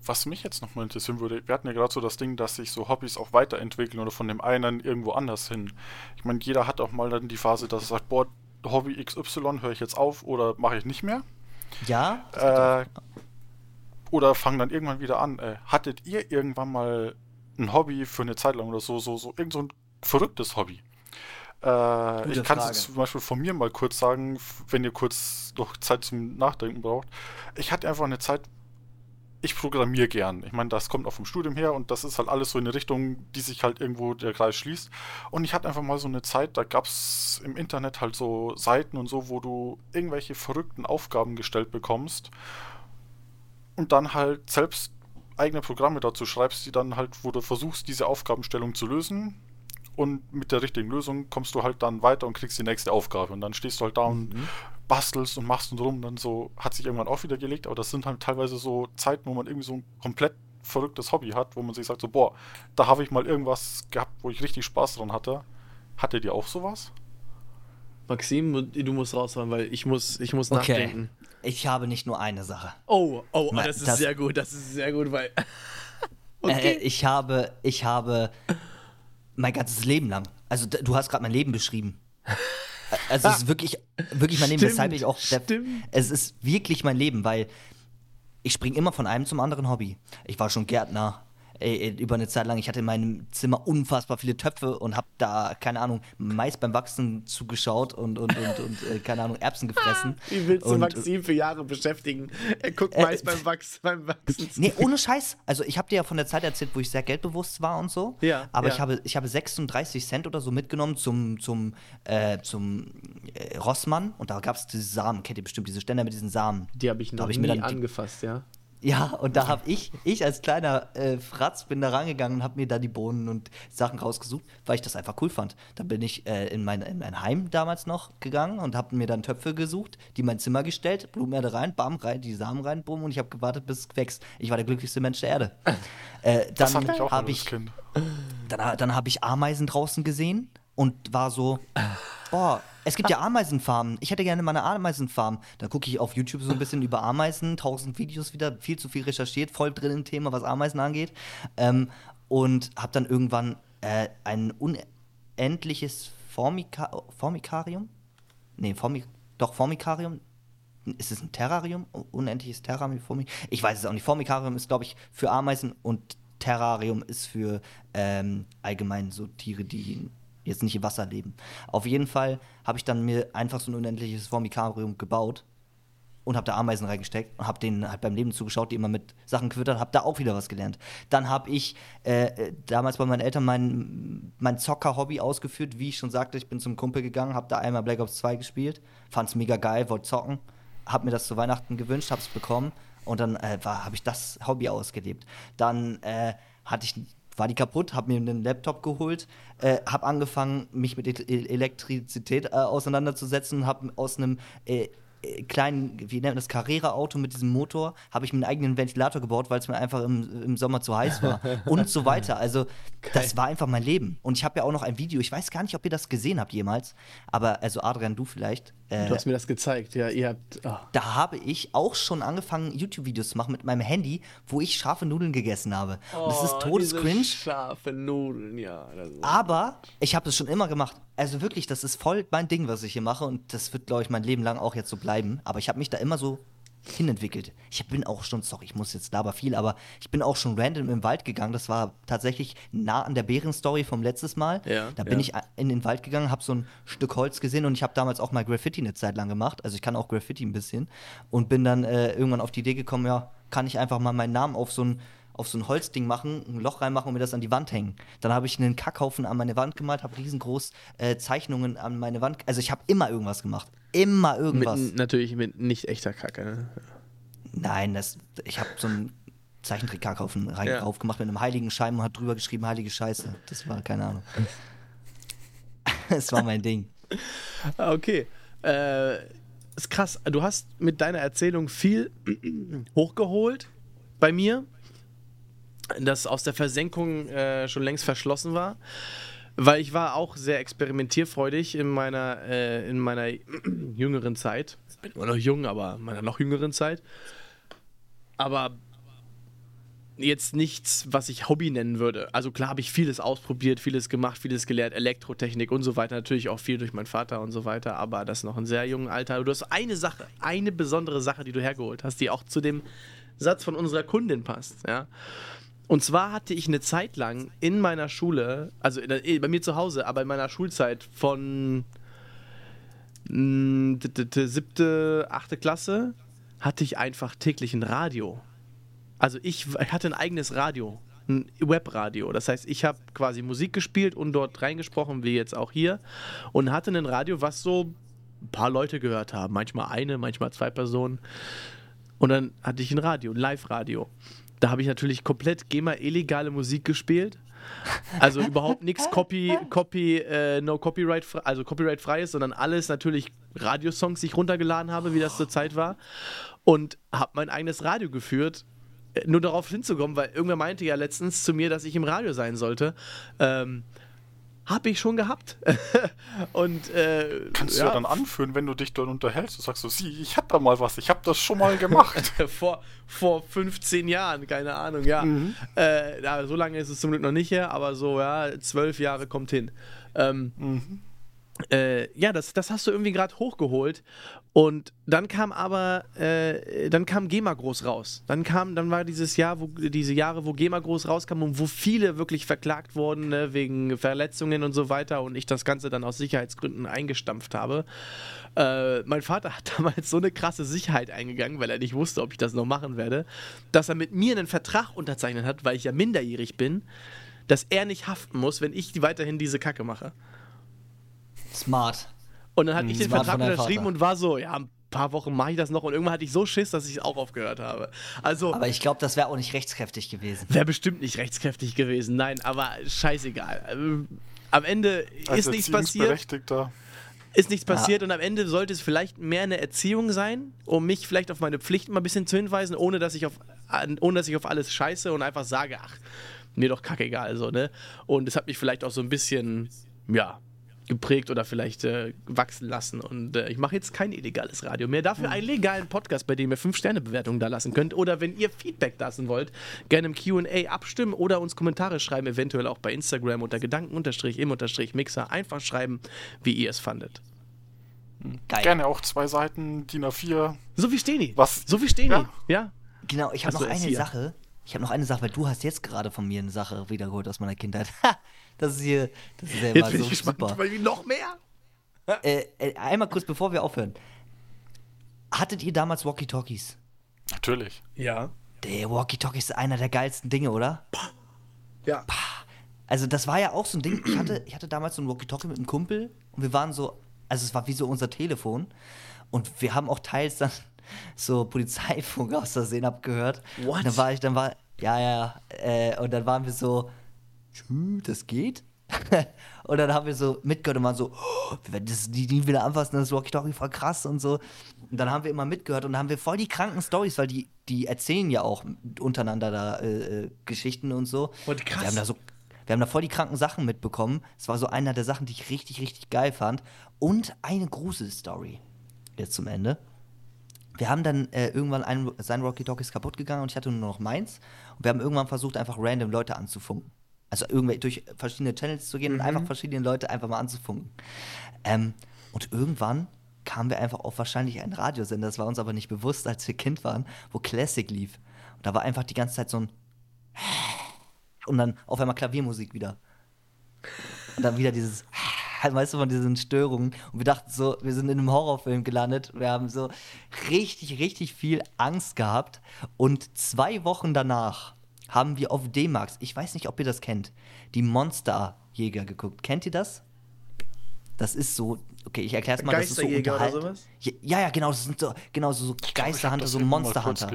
Was mich jetzt nochmal interessieren würde, wir hatten ja gerade so das Ding, dass sich so Hobbys auch weiterentwickeln oder von dem einen irgendwo anders hin. Ich meine, jeder hat auch mal dann die Phase, dass er sagt, boah, Hobby XY höre ich jetzt auf oder mache ich nicht mehr. Ja. Äh, oder fangen dann irgendwann wieder an. Äh, hattet ihr irgendwann mal ein Hobby für eine Zeit lang oder so, so, so irgend so ein verrücktes Hobby. Äh, ich kann es zum Beispiel von mir mal kurz sagen, wenn ihr kurz noch Zeit zum Nachdenken braucht. Ich hatte einfach eine Zeit, ich programmiere gern. Ich meine, das kommt auch vom Studium her und das ist halt alles so in eine Richtung, die sich halt irgendwo der Kreis schließt. Und ich hatte einfach mal so eine Zeit, da gab es im Internet halt so Seiten und so, wo du irgendwelche verrückten Aufgaben gestellt bekommst und dann halt selbst eigene Programme dazu schreibst, die dann halt, wo du versuchst, diese Aufgabenstellung zu lösen. Und mit der richtigen Lösung kommst du halt dann weiter und kriegst die nächste Aufgabe. Und dann stehst du halt da mhm. und bastelst und machst und rum. Dann so hat sich irgendwann auch wieder gelegt. Aber das sind halt teilweise so Zeiten, wo man irgendwie so ein komplett verrücktes Hobby hat, wo man sich sagt so, boah, da habe ich mal irgendwas gehabt, wo ich richtig Spaß dran hatte. Hattet ihr auch sowas? Maxim, du musst rausfahren, weil ich muss, ich muss okay. nachdenken. Ich habe nicht nur eine Sache. Oh, oh, oh das ist das, sehr gut, das ist sehr gut, weil. okay. Äh, ich habe, ich habe mein ganzes Leben lang. Also du hast gerade mein Leben beschrieben. Also es ist wirklich, wirklich mein Leben, stimmt, weshalb ich auch. Der, es ist wirklich mein Leben, weil ich springe immer von einem zum anderen Hobby. Ich war schon Gärtner, ey, über eine Zeit lang, ich hatte in meinem Zimmer unfassbar viele Töpfe und habe da, keine Ahnung, Mais beim Wachsen zugeschaut und, und, und, und äh, keine Ahnung, Erbsen gefressen. Wie willst du und, Maxim für Jahre beschäftigen? Er guckt äh, Mais beim, Wachs, beim Wachsen zu. Nee, ohne Scheiß. Also ich habe dir ja von der Zeit erzählt, wo ich sehr geldbewusst war und so. Ja. Aber ja. Ich, habe, ich habe 36 Cent oder so mitgenommen zum, zum, äh, zum äh, Rossmann und da gab es diese Samen, kennt ihr bestimmt, diese Ständer mit diesen Samen. Die habe ich noch hab ich nie mir dann, angefasst, ja. Ja, und da habe ich, ich als kleiner äh, Fratz bin da rangegangen und habe mir da die Bohnen und Sachen rausgesucht, weil ich das einfach cool fand. Dann bin ich äh, in, mein, in mein Heim damals noch gegangen und habe mir dann Töpfe gesucht, die in mein Zimmer gestellt, Blumenerde rein, bam, rein, die Samen rein, bumm, und ich habe gewartet, bis es wächst. Ich war der glücklichste Mensch der Erde. Äh, dann habe ich, dann, dann habe ich Ameisen draußen gesehen und war so, boah, es gibt ja Ameisenfarmen. Ich hätte gerne mal eine Ameisenfarm. Da gucke ich auf YouTube so ein bisschen über Ameisen, tausend Videos wieder, viel zu viel recherchiert, voll drin im Thema, was Ameisen angeht. Ähm, und habe dann irgendwann äh, ein unendliches Formika Formikarium? Nee, Formik doch, Formikarium. Ist es ein Terrarium? Unendliches Terrarium? Ich weiß es auch nicht. Formikarium ist, glaube ich, für Ameisen und Terrarium ist für ähm, allgemein so Tiere, die jetzt nicht im Wasser leben. Auf jeden Fall habe ich dann mir einfach so ein unendliches Formikarium gebaut und habe da Ameisen reingesteckt und habe denen halt beim Leben zugeschaut, die immer mit Sachen gefüttert, habe da auch wieder was gelernt. Dann habe ich äh, damals bei meinen Eltern mein, mein Zocker-Hobby ausgeführt, wie ich schon sagte, ich bin zum Kumpel gegangen, habe da einmal Black Ops 2 gespielt, fand es mega geil, wollte zocken, habe mir das zu Weihnachten gewünscht, habe es bekommen und dann äh, habe ich das Hobby ausgelebt. Dann äh, hatte ich war die kaputt, habe mir einen Laptop geholt, äh, habe angefangen, mich mit e Elektrizität äh, auseinanderzusetzen, habe aus einem äh, kleinen, wie nennt man das, Carrera-Auto mit diesem Motor, habe ich mir einen eigenen Ventilator gebaut, weil es mir einfach im, im Sommer zu heiß war und so weiter. Also Geil. das war einfach mein Leben. Und ich habe ja auch noch ein Video, ich weiß gar nicht, ob ihr das gesehen habt jemals, aber also Adrian, du vielleicht. Äh, du hast mir das gezeigt, ja, ihr habt. Oh. Da habe ich auch schon angefangen, YouTube-Videos zu machen mit meinem Handy, wo ich scharfe Nudeln gegessen habe. Oh, und das ist oh, todescringe. Scharfe Nudeln, ja. aber ich habe das schon immer gemacht. Also wirklich, das ist voll mein Ding, was ich hier mache und das wird, glaube ich, mein Leben lang auch jetzt so bleiben aber ich habe mich da immer so hinentwickelt. Ich bin auch schon, sorry, ich muss jetzt aber viel, aber ich bin auch schon random im Wald gegangen. Das war tatsächlich nah an der Bärenstory vom letztes Mal. Ja, da bin ja. ich in den Wald gegangen, habe so ein Stück Holz gesehen und ich habe damals auch mal Graffiti eine Zeit lang gemacht. Also ich kann auch Graffiti ein bisschen und bin dann äh, irgendwann auf die Idee gekommen, ja, kann ich einfach mal meinen Namen auf so ein auf so ein Holzding machen, ein Loch reinmachen und mir das an die Wand hängen. Dann habe ich einen Kackhaufen an meine Wand gemalt, habe riesengroß äh, Zeichnungen an meine Wand. Also ich habe immer irgendwas gemacht. Immer irgendwas. Mit, natürlich mit nicht echter Kacke. Ne? Nein, das, ich habe so einen Zeichentrick-Kackhaufen ja. drauf gemacht mit einem heiligen Schein und hat drüber geschrieben, heilige Scheiße. Das war keine Ahnung. das war mein Ding. Okay. Äh, ist krass. Du hast mit deiner Erzählung viel hochgeholt bei mir das aus der Versenkung äh, schon längst verschlossen war. Weil ich war auch sehr experimentierfreudig in meiner, äh, in meiner jüngeren Zeit. Ich bin immer noch jung, aber in meiner noch jüngeren Zeit. Aber jetzt nichts, was ich Hobby nennen würde. Also klar habe ich vieles ausprobiert, vieles gemacht, vieles gelernt, Elektrotechnik und so weiter. Natürlich auch viel durch meinen Vater und so weiter, aber das noch in sehr jungen Alter. Du hast eine Sache, eine besondere Sache, die du hergeholt hast, die auch zu dem Satz von unserer Kundin passt. Ja? Und zwar hatte ich eine Zeit lang in meiner Schule, also in eh, bei mir zu Hause, aber in meiner Schulzeit von d- siebte, achte Klasse, hatte ich einfach täglich ein Radio. Also ich w- hatte ein eigenes Radio, ein Webradio. Das heißt, ich habe quasi Musik gespielt und dort reingesprochen, wie jetzt auch hier. Und hatte ein Radio, was so ein paar Leute gehört haben. Manchmal eine, manchmal zwei Personen. Und dann hatte ich ein Radio, ein Live-Radio. Da habe ich natürlich komplett GEMA-illegale Musik gespielt. Also überhaupt nichts Copy, Copy, äh, no Copyright, also Copyright frei ist, sondern alles natürlich Radiosongs, die ich runtergeladen habe, wie das zur Zeit war. Und habe mein eigenes Radio geführt, äh, nur darauf hinzukommen, weil irgendwer meinte ja letztens zu mir, dass ich im Radio sein sollte. Ähm, habe ich schon gehabt. Und äh, Kannst du ja dann anführen, wenn du dich dort unterhältst. Du sagst so, sie, ich hab da mal was, ich hab das schon mal gemacht. vor, vor 15 Jahren, keine Ahnung, ja. Mhm. Äh, ja. So lange ist es zum Glück noch nicht her, aber so, ja, zwölf Jahre kommt hin. Ähm, Mhm. äh, ja, das, das hast du irgendwie gerade hochgeholt. Und dann kam aber, äh, dann kam GEMA groß raus. Dann kam, dann war dieses Jahr, wo, diese Jahre, wo GEMA groß rauskam und wo viele wirklich verklagt wurden, ne, wegen Verletzungen und so weiter und ich das Ganze dann aus Sicherheitsgründen eingestampft habe. Äh, mein Vater hat damals so eine krasse Sicherheit eingegangen, weil er nicht wusste, ob ich das noch machen werde, dass er mit mir einen Vertrag unterzeichnet hat, weil ich ja minderjährig bin, dass er nicht haften muss, wenn ich weiterhin diese Kacke mache. Smart. Und dann hatte ich den Smart Vertrag unterschrieben und war so, ja, ein paar Wochen mache ich das noch und irgendwann hatte ich so Schiss, dass ich auch aufgehört habe. Also Aber ich glaube, das wäre auch nicht rechtskräftig gewesen. wäre bestimmt nicht rechtskräftig gewesen, nein, aber scheißegal. Ähm, Am Ende Als ist nichts passiert, ist nichts passiert und am Ende sollte es vielleicht mehr eine Erziehung sein, um mich vielleicht auf meine Pflichten mal ein bisschen zu hinweisen, ohne dass ich auf, ohne dass ich auf alles scheiße und einfach sage, ach, mir doch kackegal, so, ne? Und es hat mich vielleicht auch so ein bisschen, ja, geprägt oder vielleicht äh, wachsen lassen. Und äh, ich mache jetzt kein illegales Radio mehr. Dafür einen legalen Podcast, bei dem ihr 5-Sterne-Bewertungen da lassen könnt. Oder wenn ihr Feedback lassen wollt, gerne im QA abstimmen oder uns Kommentare schreiben, eventuell auch bei Instagram unter Gedanken-im-Mixer. Einfach schreiben, wie ihr es fandet. Geil. Gerne auch zwei Seiten, DIN A4. So wie Steni. Was? So wie Steni. Ja. Ja. Genau, ich habe noch eine hier. Sache. Ich habe noch eine Sache, weil du hast jetzt gerade von mir eine Sache wiedergeholt aus meiner Kindheit. Das ist hier, das ist ja Jetzt immer bin so ich gespannt, super. noch mehr. Äh, äh, einmal kurz, bevor wir aufhören. Hattet ihr damals Walkie-Talkies? Natürlich. Ja. Der Walkie-Talkie ist einer der geilsten Dinge, oder? Ja. Also das war ja auch so ein Ding. Ich hatte, ich hatte damals so ein Walkie-Talkie mit einem Kumpel und wir waren so, also es war wie so unser Telefon und wir haben auch teils dann so Polizeifunk aus Versehen abgehört. What? Und dann war ich, dann war, ja, ja, äh, und dann waren wir so, "Tschü, das geht? und dann haben wir so mitgehört und waren so, oh, wir werden das nie, nie wieder anfassen, das Walkie-Talkie voll krass und so. Und dann haben wir immer mitgehört und dann haben wir voll die kranken Stories, weil die, die erzählen ja auch untereinander da äh, äh, Geschichten und so. Voll krass. Wir haben da so wir haben da voll die kranken Sachen mitbekommen. Es war so einer der Sachen, die ich richtig, richtig geil fand. Und eine Gruselstory. Jetzt zum Ende. Wir haben dann äh, irgendwann ein, sein Walkie-Talkie ist kaputt gegangen und ich hatte nur noch meins. Und wir haben irgendwann versucht, einfach random Leute anzufunken. Also irgendwie durch verschiedene Channels zu gehen und einfach verschiedene Leute einfach mal anzufunken. Ähm, und irgendwann kamen wir einfach auf wahrscheinlich einen Radiosender, das war uns aber nicht bewusst, als wir Kind waren, wo Classic lief. Und da war einfach die ganze Zeit so ein und dann auf einmal Klaviermusik wieder. Und dann wieder dieses, weißt du, von diesen Störungen. Und wir dachten so, wir sind in einem Horrorfilm gelandet. Wir haben so richtig, richtig viel Angst gehabt. Und zwei Wochen danach haben wir auf D-Max, ich weiß nicht, ob ihr das kennt, die Monsterjäger geguckt. Kennt ihr das? Das ist so, okay, ich erkläre es mal. Das ist so Geisterjäger oder unterhalt- sowas? Ja, ja, genau, das sind so, genau so, so Geisterhunter, so mal Monsterhunter.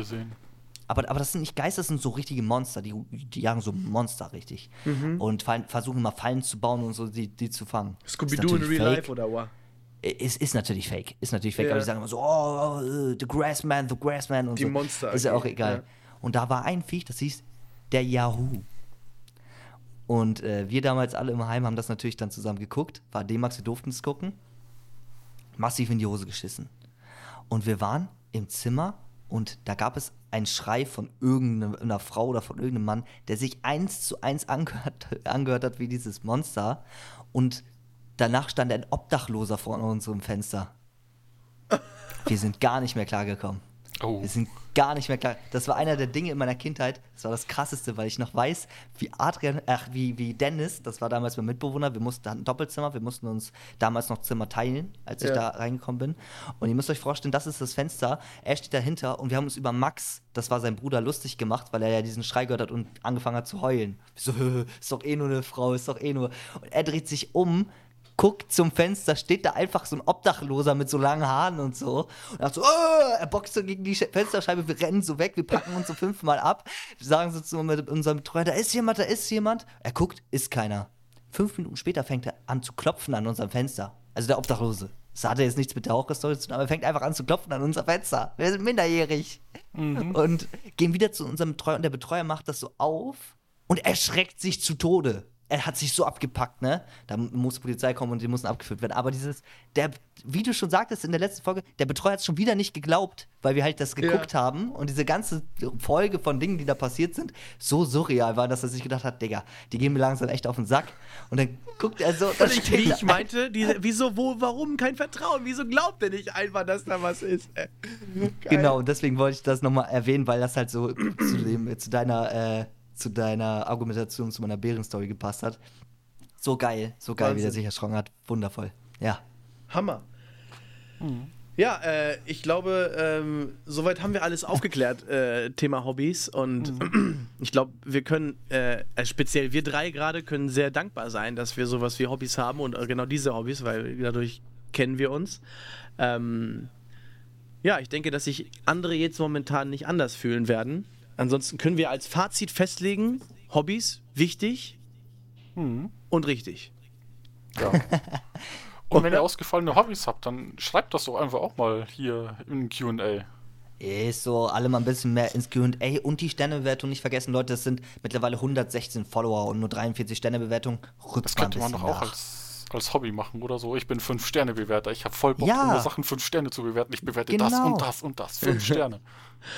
Aber, aber das sind nicht Geister, das sind so richtige Monster. Die, die jagen so Monster richtig. Mhm. Und fallen, versuchen immer Fallen zu bauen und so, die, die zu fangen. Scooby-Doo in Real natürlich Life oder was? fake. Ist, ist natürlich fake. Ist natürlich fake. Ja. Aber die sagen immer so, oh, äh, the Grassman, the Grassman und Die so. Monster Ist ja auch egal. ja. Und da war ein Viech, das hieß der Yahoo. Und äh, wir damals alle im Heim haben das natürlich dann zusammen geguckt. War D-Max, wir durften es gucken. Massiv in die Hose geschissen. Und wir waren im Zimmer und da gab es einen Schrei von irgendeiner Frau oder von irgendeinem Mann, der sich eins zu eins angehört, angehört hat wie dieses Monster. Und danach stand ein Obdachloser vor unserem Fenster. Wir sind gar nicht mehr klargekommen. Oh. Wir sind gar nicht mehr klar. Das war einer der Dinge in meiner Kindheit. Das war das Krasseste, weil ich noch weiß, wie Adrian, ach, wie, wie Dennis, das war damals mein Mitbewohner, wir mussten, hatten ein Doppelzimmer, wir mussten uns damals noch Zimmer teilen, als ich Ja. da reingekommen bin. Und ihr müsst euch vorstellen, das ist das Fenster, er steht dahinter und wir haben uns über Max, das war sein Bruder, lustig gemacht, weil er ja diesen Schrei gehört hat und angefangen hat zu heulen. Ich so, ist doch eh nur eine Frau, ist doch eh nur. Und er dreht sich um, guckt zum Fenster, steht da einfach so ein Obdachloser mit so langen Haaren und so. Und er so, oh! er boxt so gegen die Sch- Fensterscheibe, wir rennen so weg, wir packen uns so fünfmal ab, sagen so zu mit unserem Betreuer, da ist jemand, da ist jemand. Er guckt, ist keiner. Fünf Minuten später fängt er an zu klopfen an unserem Fenster. Also der Obdachlose. Das hatte jetzt nichts mit der Horrorstory zu tun, aber er fängt einfach an zu klopfen an unser Fenster. Wir sind minderjährig. Und gehen wieder zu unserem Betreuer und der Betreuer macht das so auf und erschreckt sich zu Tode. Er hat sich so abgepackt, ne? Da muss die Polizei kommen und die mussten abgeführt werden. Aber dieses, der, wie du schon sagtest in der letzten Folge, der Betreuer hat es schon wieder nicht geglaubt, weil wir halt das geguckt haben und diese ganze Folge von Dingen, die da passiert sind, so surreal war, dass er sich gedacht hat, Digga, die gehen mir langsam echt auf den Sack. Und dann guckt er so, Und ich, wie ich meinte, diese, wieso, wo, warum kein Vertrauen? Wieso glaubt er nicht einfach, dass da was ist? Äh, geil. Genau, und deswegen wollte ich das nochmal erwähnen, weil das halt so zu, dem, zu, deiner, äh, zu deiner Argumentation, zu meiner Bärenstory gepasst hat. So geil, so geil, wie der Wahnsinn. sich erschrocken hat. Wundervoll. Ja. Hammer. Ja, äh, ich glaube, ähm, soweit haben wir alles aufgeklärt, äh, Thema Hobbys. Und ich glaube, wir können, äh, also speziell wir drei gerade, können sehr dankbar sein, dass wir sowas wie Hobbys haben und äh, genau diese Hobbys, weil dadurch kennen wir uns. Ähm, ja, ich denke, dass sich andere jetzt momentan nicht anders fühlen werden. Ansonsten können wir als Fazit festlegen, Hobbys wichtig und richtig. Ja. Und wenn ihr ausgefallene Hobbys habt, dann schreibt das doch einfach auch mal hier im QA. Ist so, alle mal ein bisschen mehr ins QA und die Sternebewertung nicht vergessen, Leute. Es sind mittlerweile 116 Follower und nur 43 Sternebewertungen. Rückt Das könnte man doch auch als, als Hobby machen oder so. Ich bin 5-Sterne-Bewerter. Ich habe voll Bock, Ja. Sachen 5 Sterne zu bewerten. Ich bewerte das Genau. und das und das. 5 Sterne.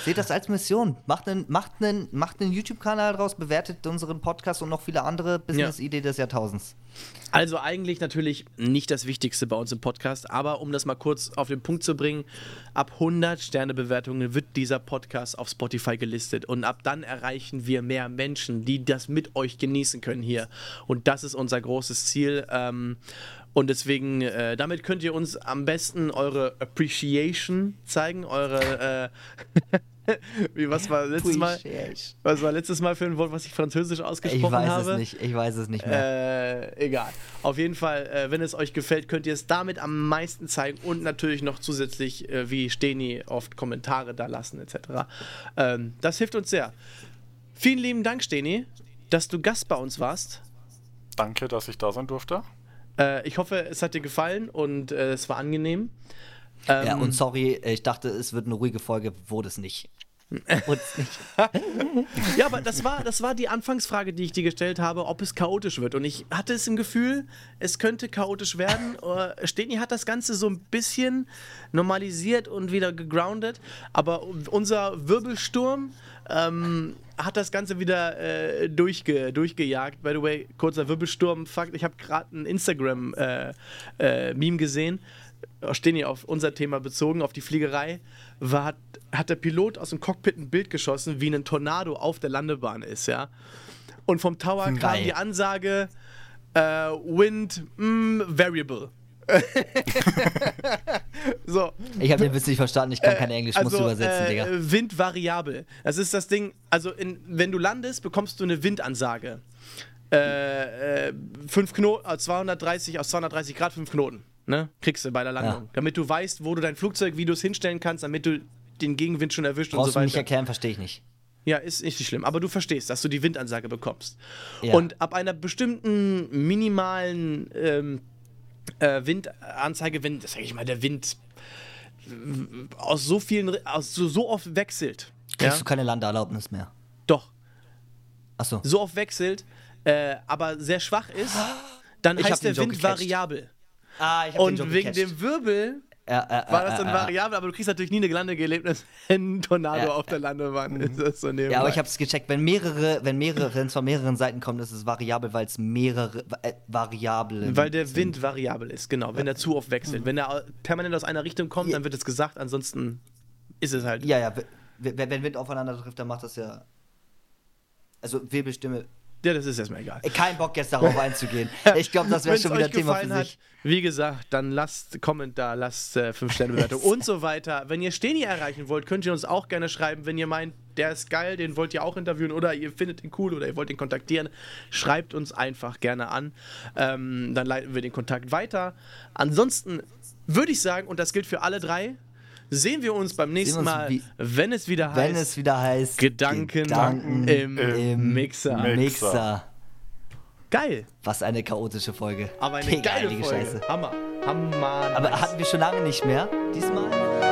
Seht das als Mission. Macht einen, macht einen, macht einen YouTube-Kanal draus, bewertet unseren Podcast und noch viele andere Business-Idee des Jahrtausends. Also eigentlich natürlich nicht das Wichtigste bei uns im Podcast, aber um das mal kurz auf den Punkt zu bringen, ab 100 Sternebewertungen wird dieser Podcast auf Spotify gelistet und ab dann erreichen wir mehr Menschen, die das mit euch genießen können hier. Und das ist unser großes Ziel. Ähm, und deswegen, äh, damit könnt ihr uns am besten eure Appreciation zeigen, eure, äh, wie, was war letztes Mal, Appreciation. was war letztes Mal für ein Wort, was ich französisch ausgesprochen Ich weiß habe? es nicht, ich weiß es nicht mehr. Äh, egal. Auf jeden Fall, äh, wenn es euch gefällt, könnt ihr es damit am meisten zeigen und natürlich noch zusätzlich, äh, wie Steni, oft Kommentare da lassen, etc. Ähm, das hilft uns sehr. Vielen lieben Dank, Steni, dass du Gast bei uns warst. Danke, dass ich da sein durfte. Äh, ich hoffe, es hat dir gefallen und äh, es war angenehm. Ähm, ja, und sorry, ich dachte, es wird eine ruhige Folge, wurde es nicht. Ja, aber das war, das war die Anfangsfrage, die ich dir gestellt habe, ob es chaotisch wird. Und ich hatte es im Gefühl, es könnte chaotisch werden. Äh, Steni hat das Ganze so ein bisschen normalisiert und wieder gegroundet. Aber unser Wirbelsturm ähm, hat das Ganze wieder äh, durchge, durchgejagt. By the way, kurzer Wirbelsturm-Fakt. Ich habe gerade ein Instagram-Meme äh, Meme gesehen. Steni auf unser Thema bezogen, auf die Fliegerei, war, hat, hat der Pilot aus dem Cockpit ein Bild geschossen, wie ein Tornado auf der Landebahn ist, ja. Und vom Tower kam Geil. die Ansage, äh, Wind mm, Variable. so. Ich habe den Witz nicht verstanden, ich kann kein Englisch, muss übersetzen, äh, Digga. Wind variabel. Das ist das Ding, also in, wenn du landest, bekommst du eine Windansage. Äh, äh, fünf Knoten, äh, 230 aus 230 Grad, fünf Knoten. Ne? Kriegst du bei der Landung. Ja. Damit du weißt, wo du dein Flugzeug, wie du es hinstellen kannst, damit du den Gegenwind schon erwischt und Brauchst so du nicht weiter. erklären, verstehe ich nicht. Ja, ist nicht schlimm. Aber du verstehst, dass du die Windansage bekommst. Ja. Und ab einer bestimmten minimalen ähm, äh, Windanzeige, wenn, das sag ich mal, der Wind äh, aus so vielen, aus so, so oft wechselt. Kriegst Ja? du keine Landeerlaubnis mehr. Doch, Achso. so oft wechselt, äh, aber sehr schwach ist, dann Ich hab heißt den der Joke Wind gecatcht. variabel. Ah, ich Und wegen dem Wirbel ja, äh, war das äh, dann äh, variabel, aber du kriegst natürlich nie eine Landeerlebnis, wenn ein Tornado auf der Landebahn ist. Das so nebenbei. Ja, aber ich habe es gecheckt. Wenn mehrere, wenn mehrere, wenn es von mehreren Seiten kommt, ist es variabel, weil es mehrere äh, Variablen. Weil der sind. Wind variabel ist, genau. Wenn er zu oft wechselt. Wenn er permanent aus einer Richtung kommt, dann wird es gesagt, ansonsten ist es halt. Ja, ja. wenn Wind aufeinander trifft, dann macht das ja. Also Wirbelstimme. Ja, das ist erstmal egal. Kein Bock jetzt darauf einzugehen. Ich glaube, das wäre schon wieder euch Thema für sich. Hat, wie gesagt, dann lasst Comment da, lasst äh, 5-Sterne-Bewertung und so weiter. Wenn ihr Steni erreichen wollt, könnt ihr uns auch gerne schreiben. Wenn ihr meint, der ist geil, den wollt ihr auch interviewen oder ihr findet ihn cool oder ihr wollt ihn kontaktieren, schreibt uns einfach gerne an. Ähm, dann leiten wir den Kontakt weiter. Ansonsten würde ich sagen, und das gilt für alle drei, sehen wir uns beim nächsten uns Mal, wie- wenn es wieder Wenn heißt es wieder heißt. Gedanken, Gedanken im, im Mixer. Mixer. Geil, Was eine chaotische Folge. aber eine Digga, geile Folge. Scheiße. Hammer. Hammer. Aber nice. hatten wir schon lange nicht mehr diesmal?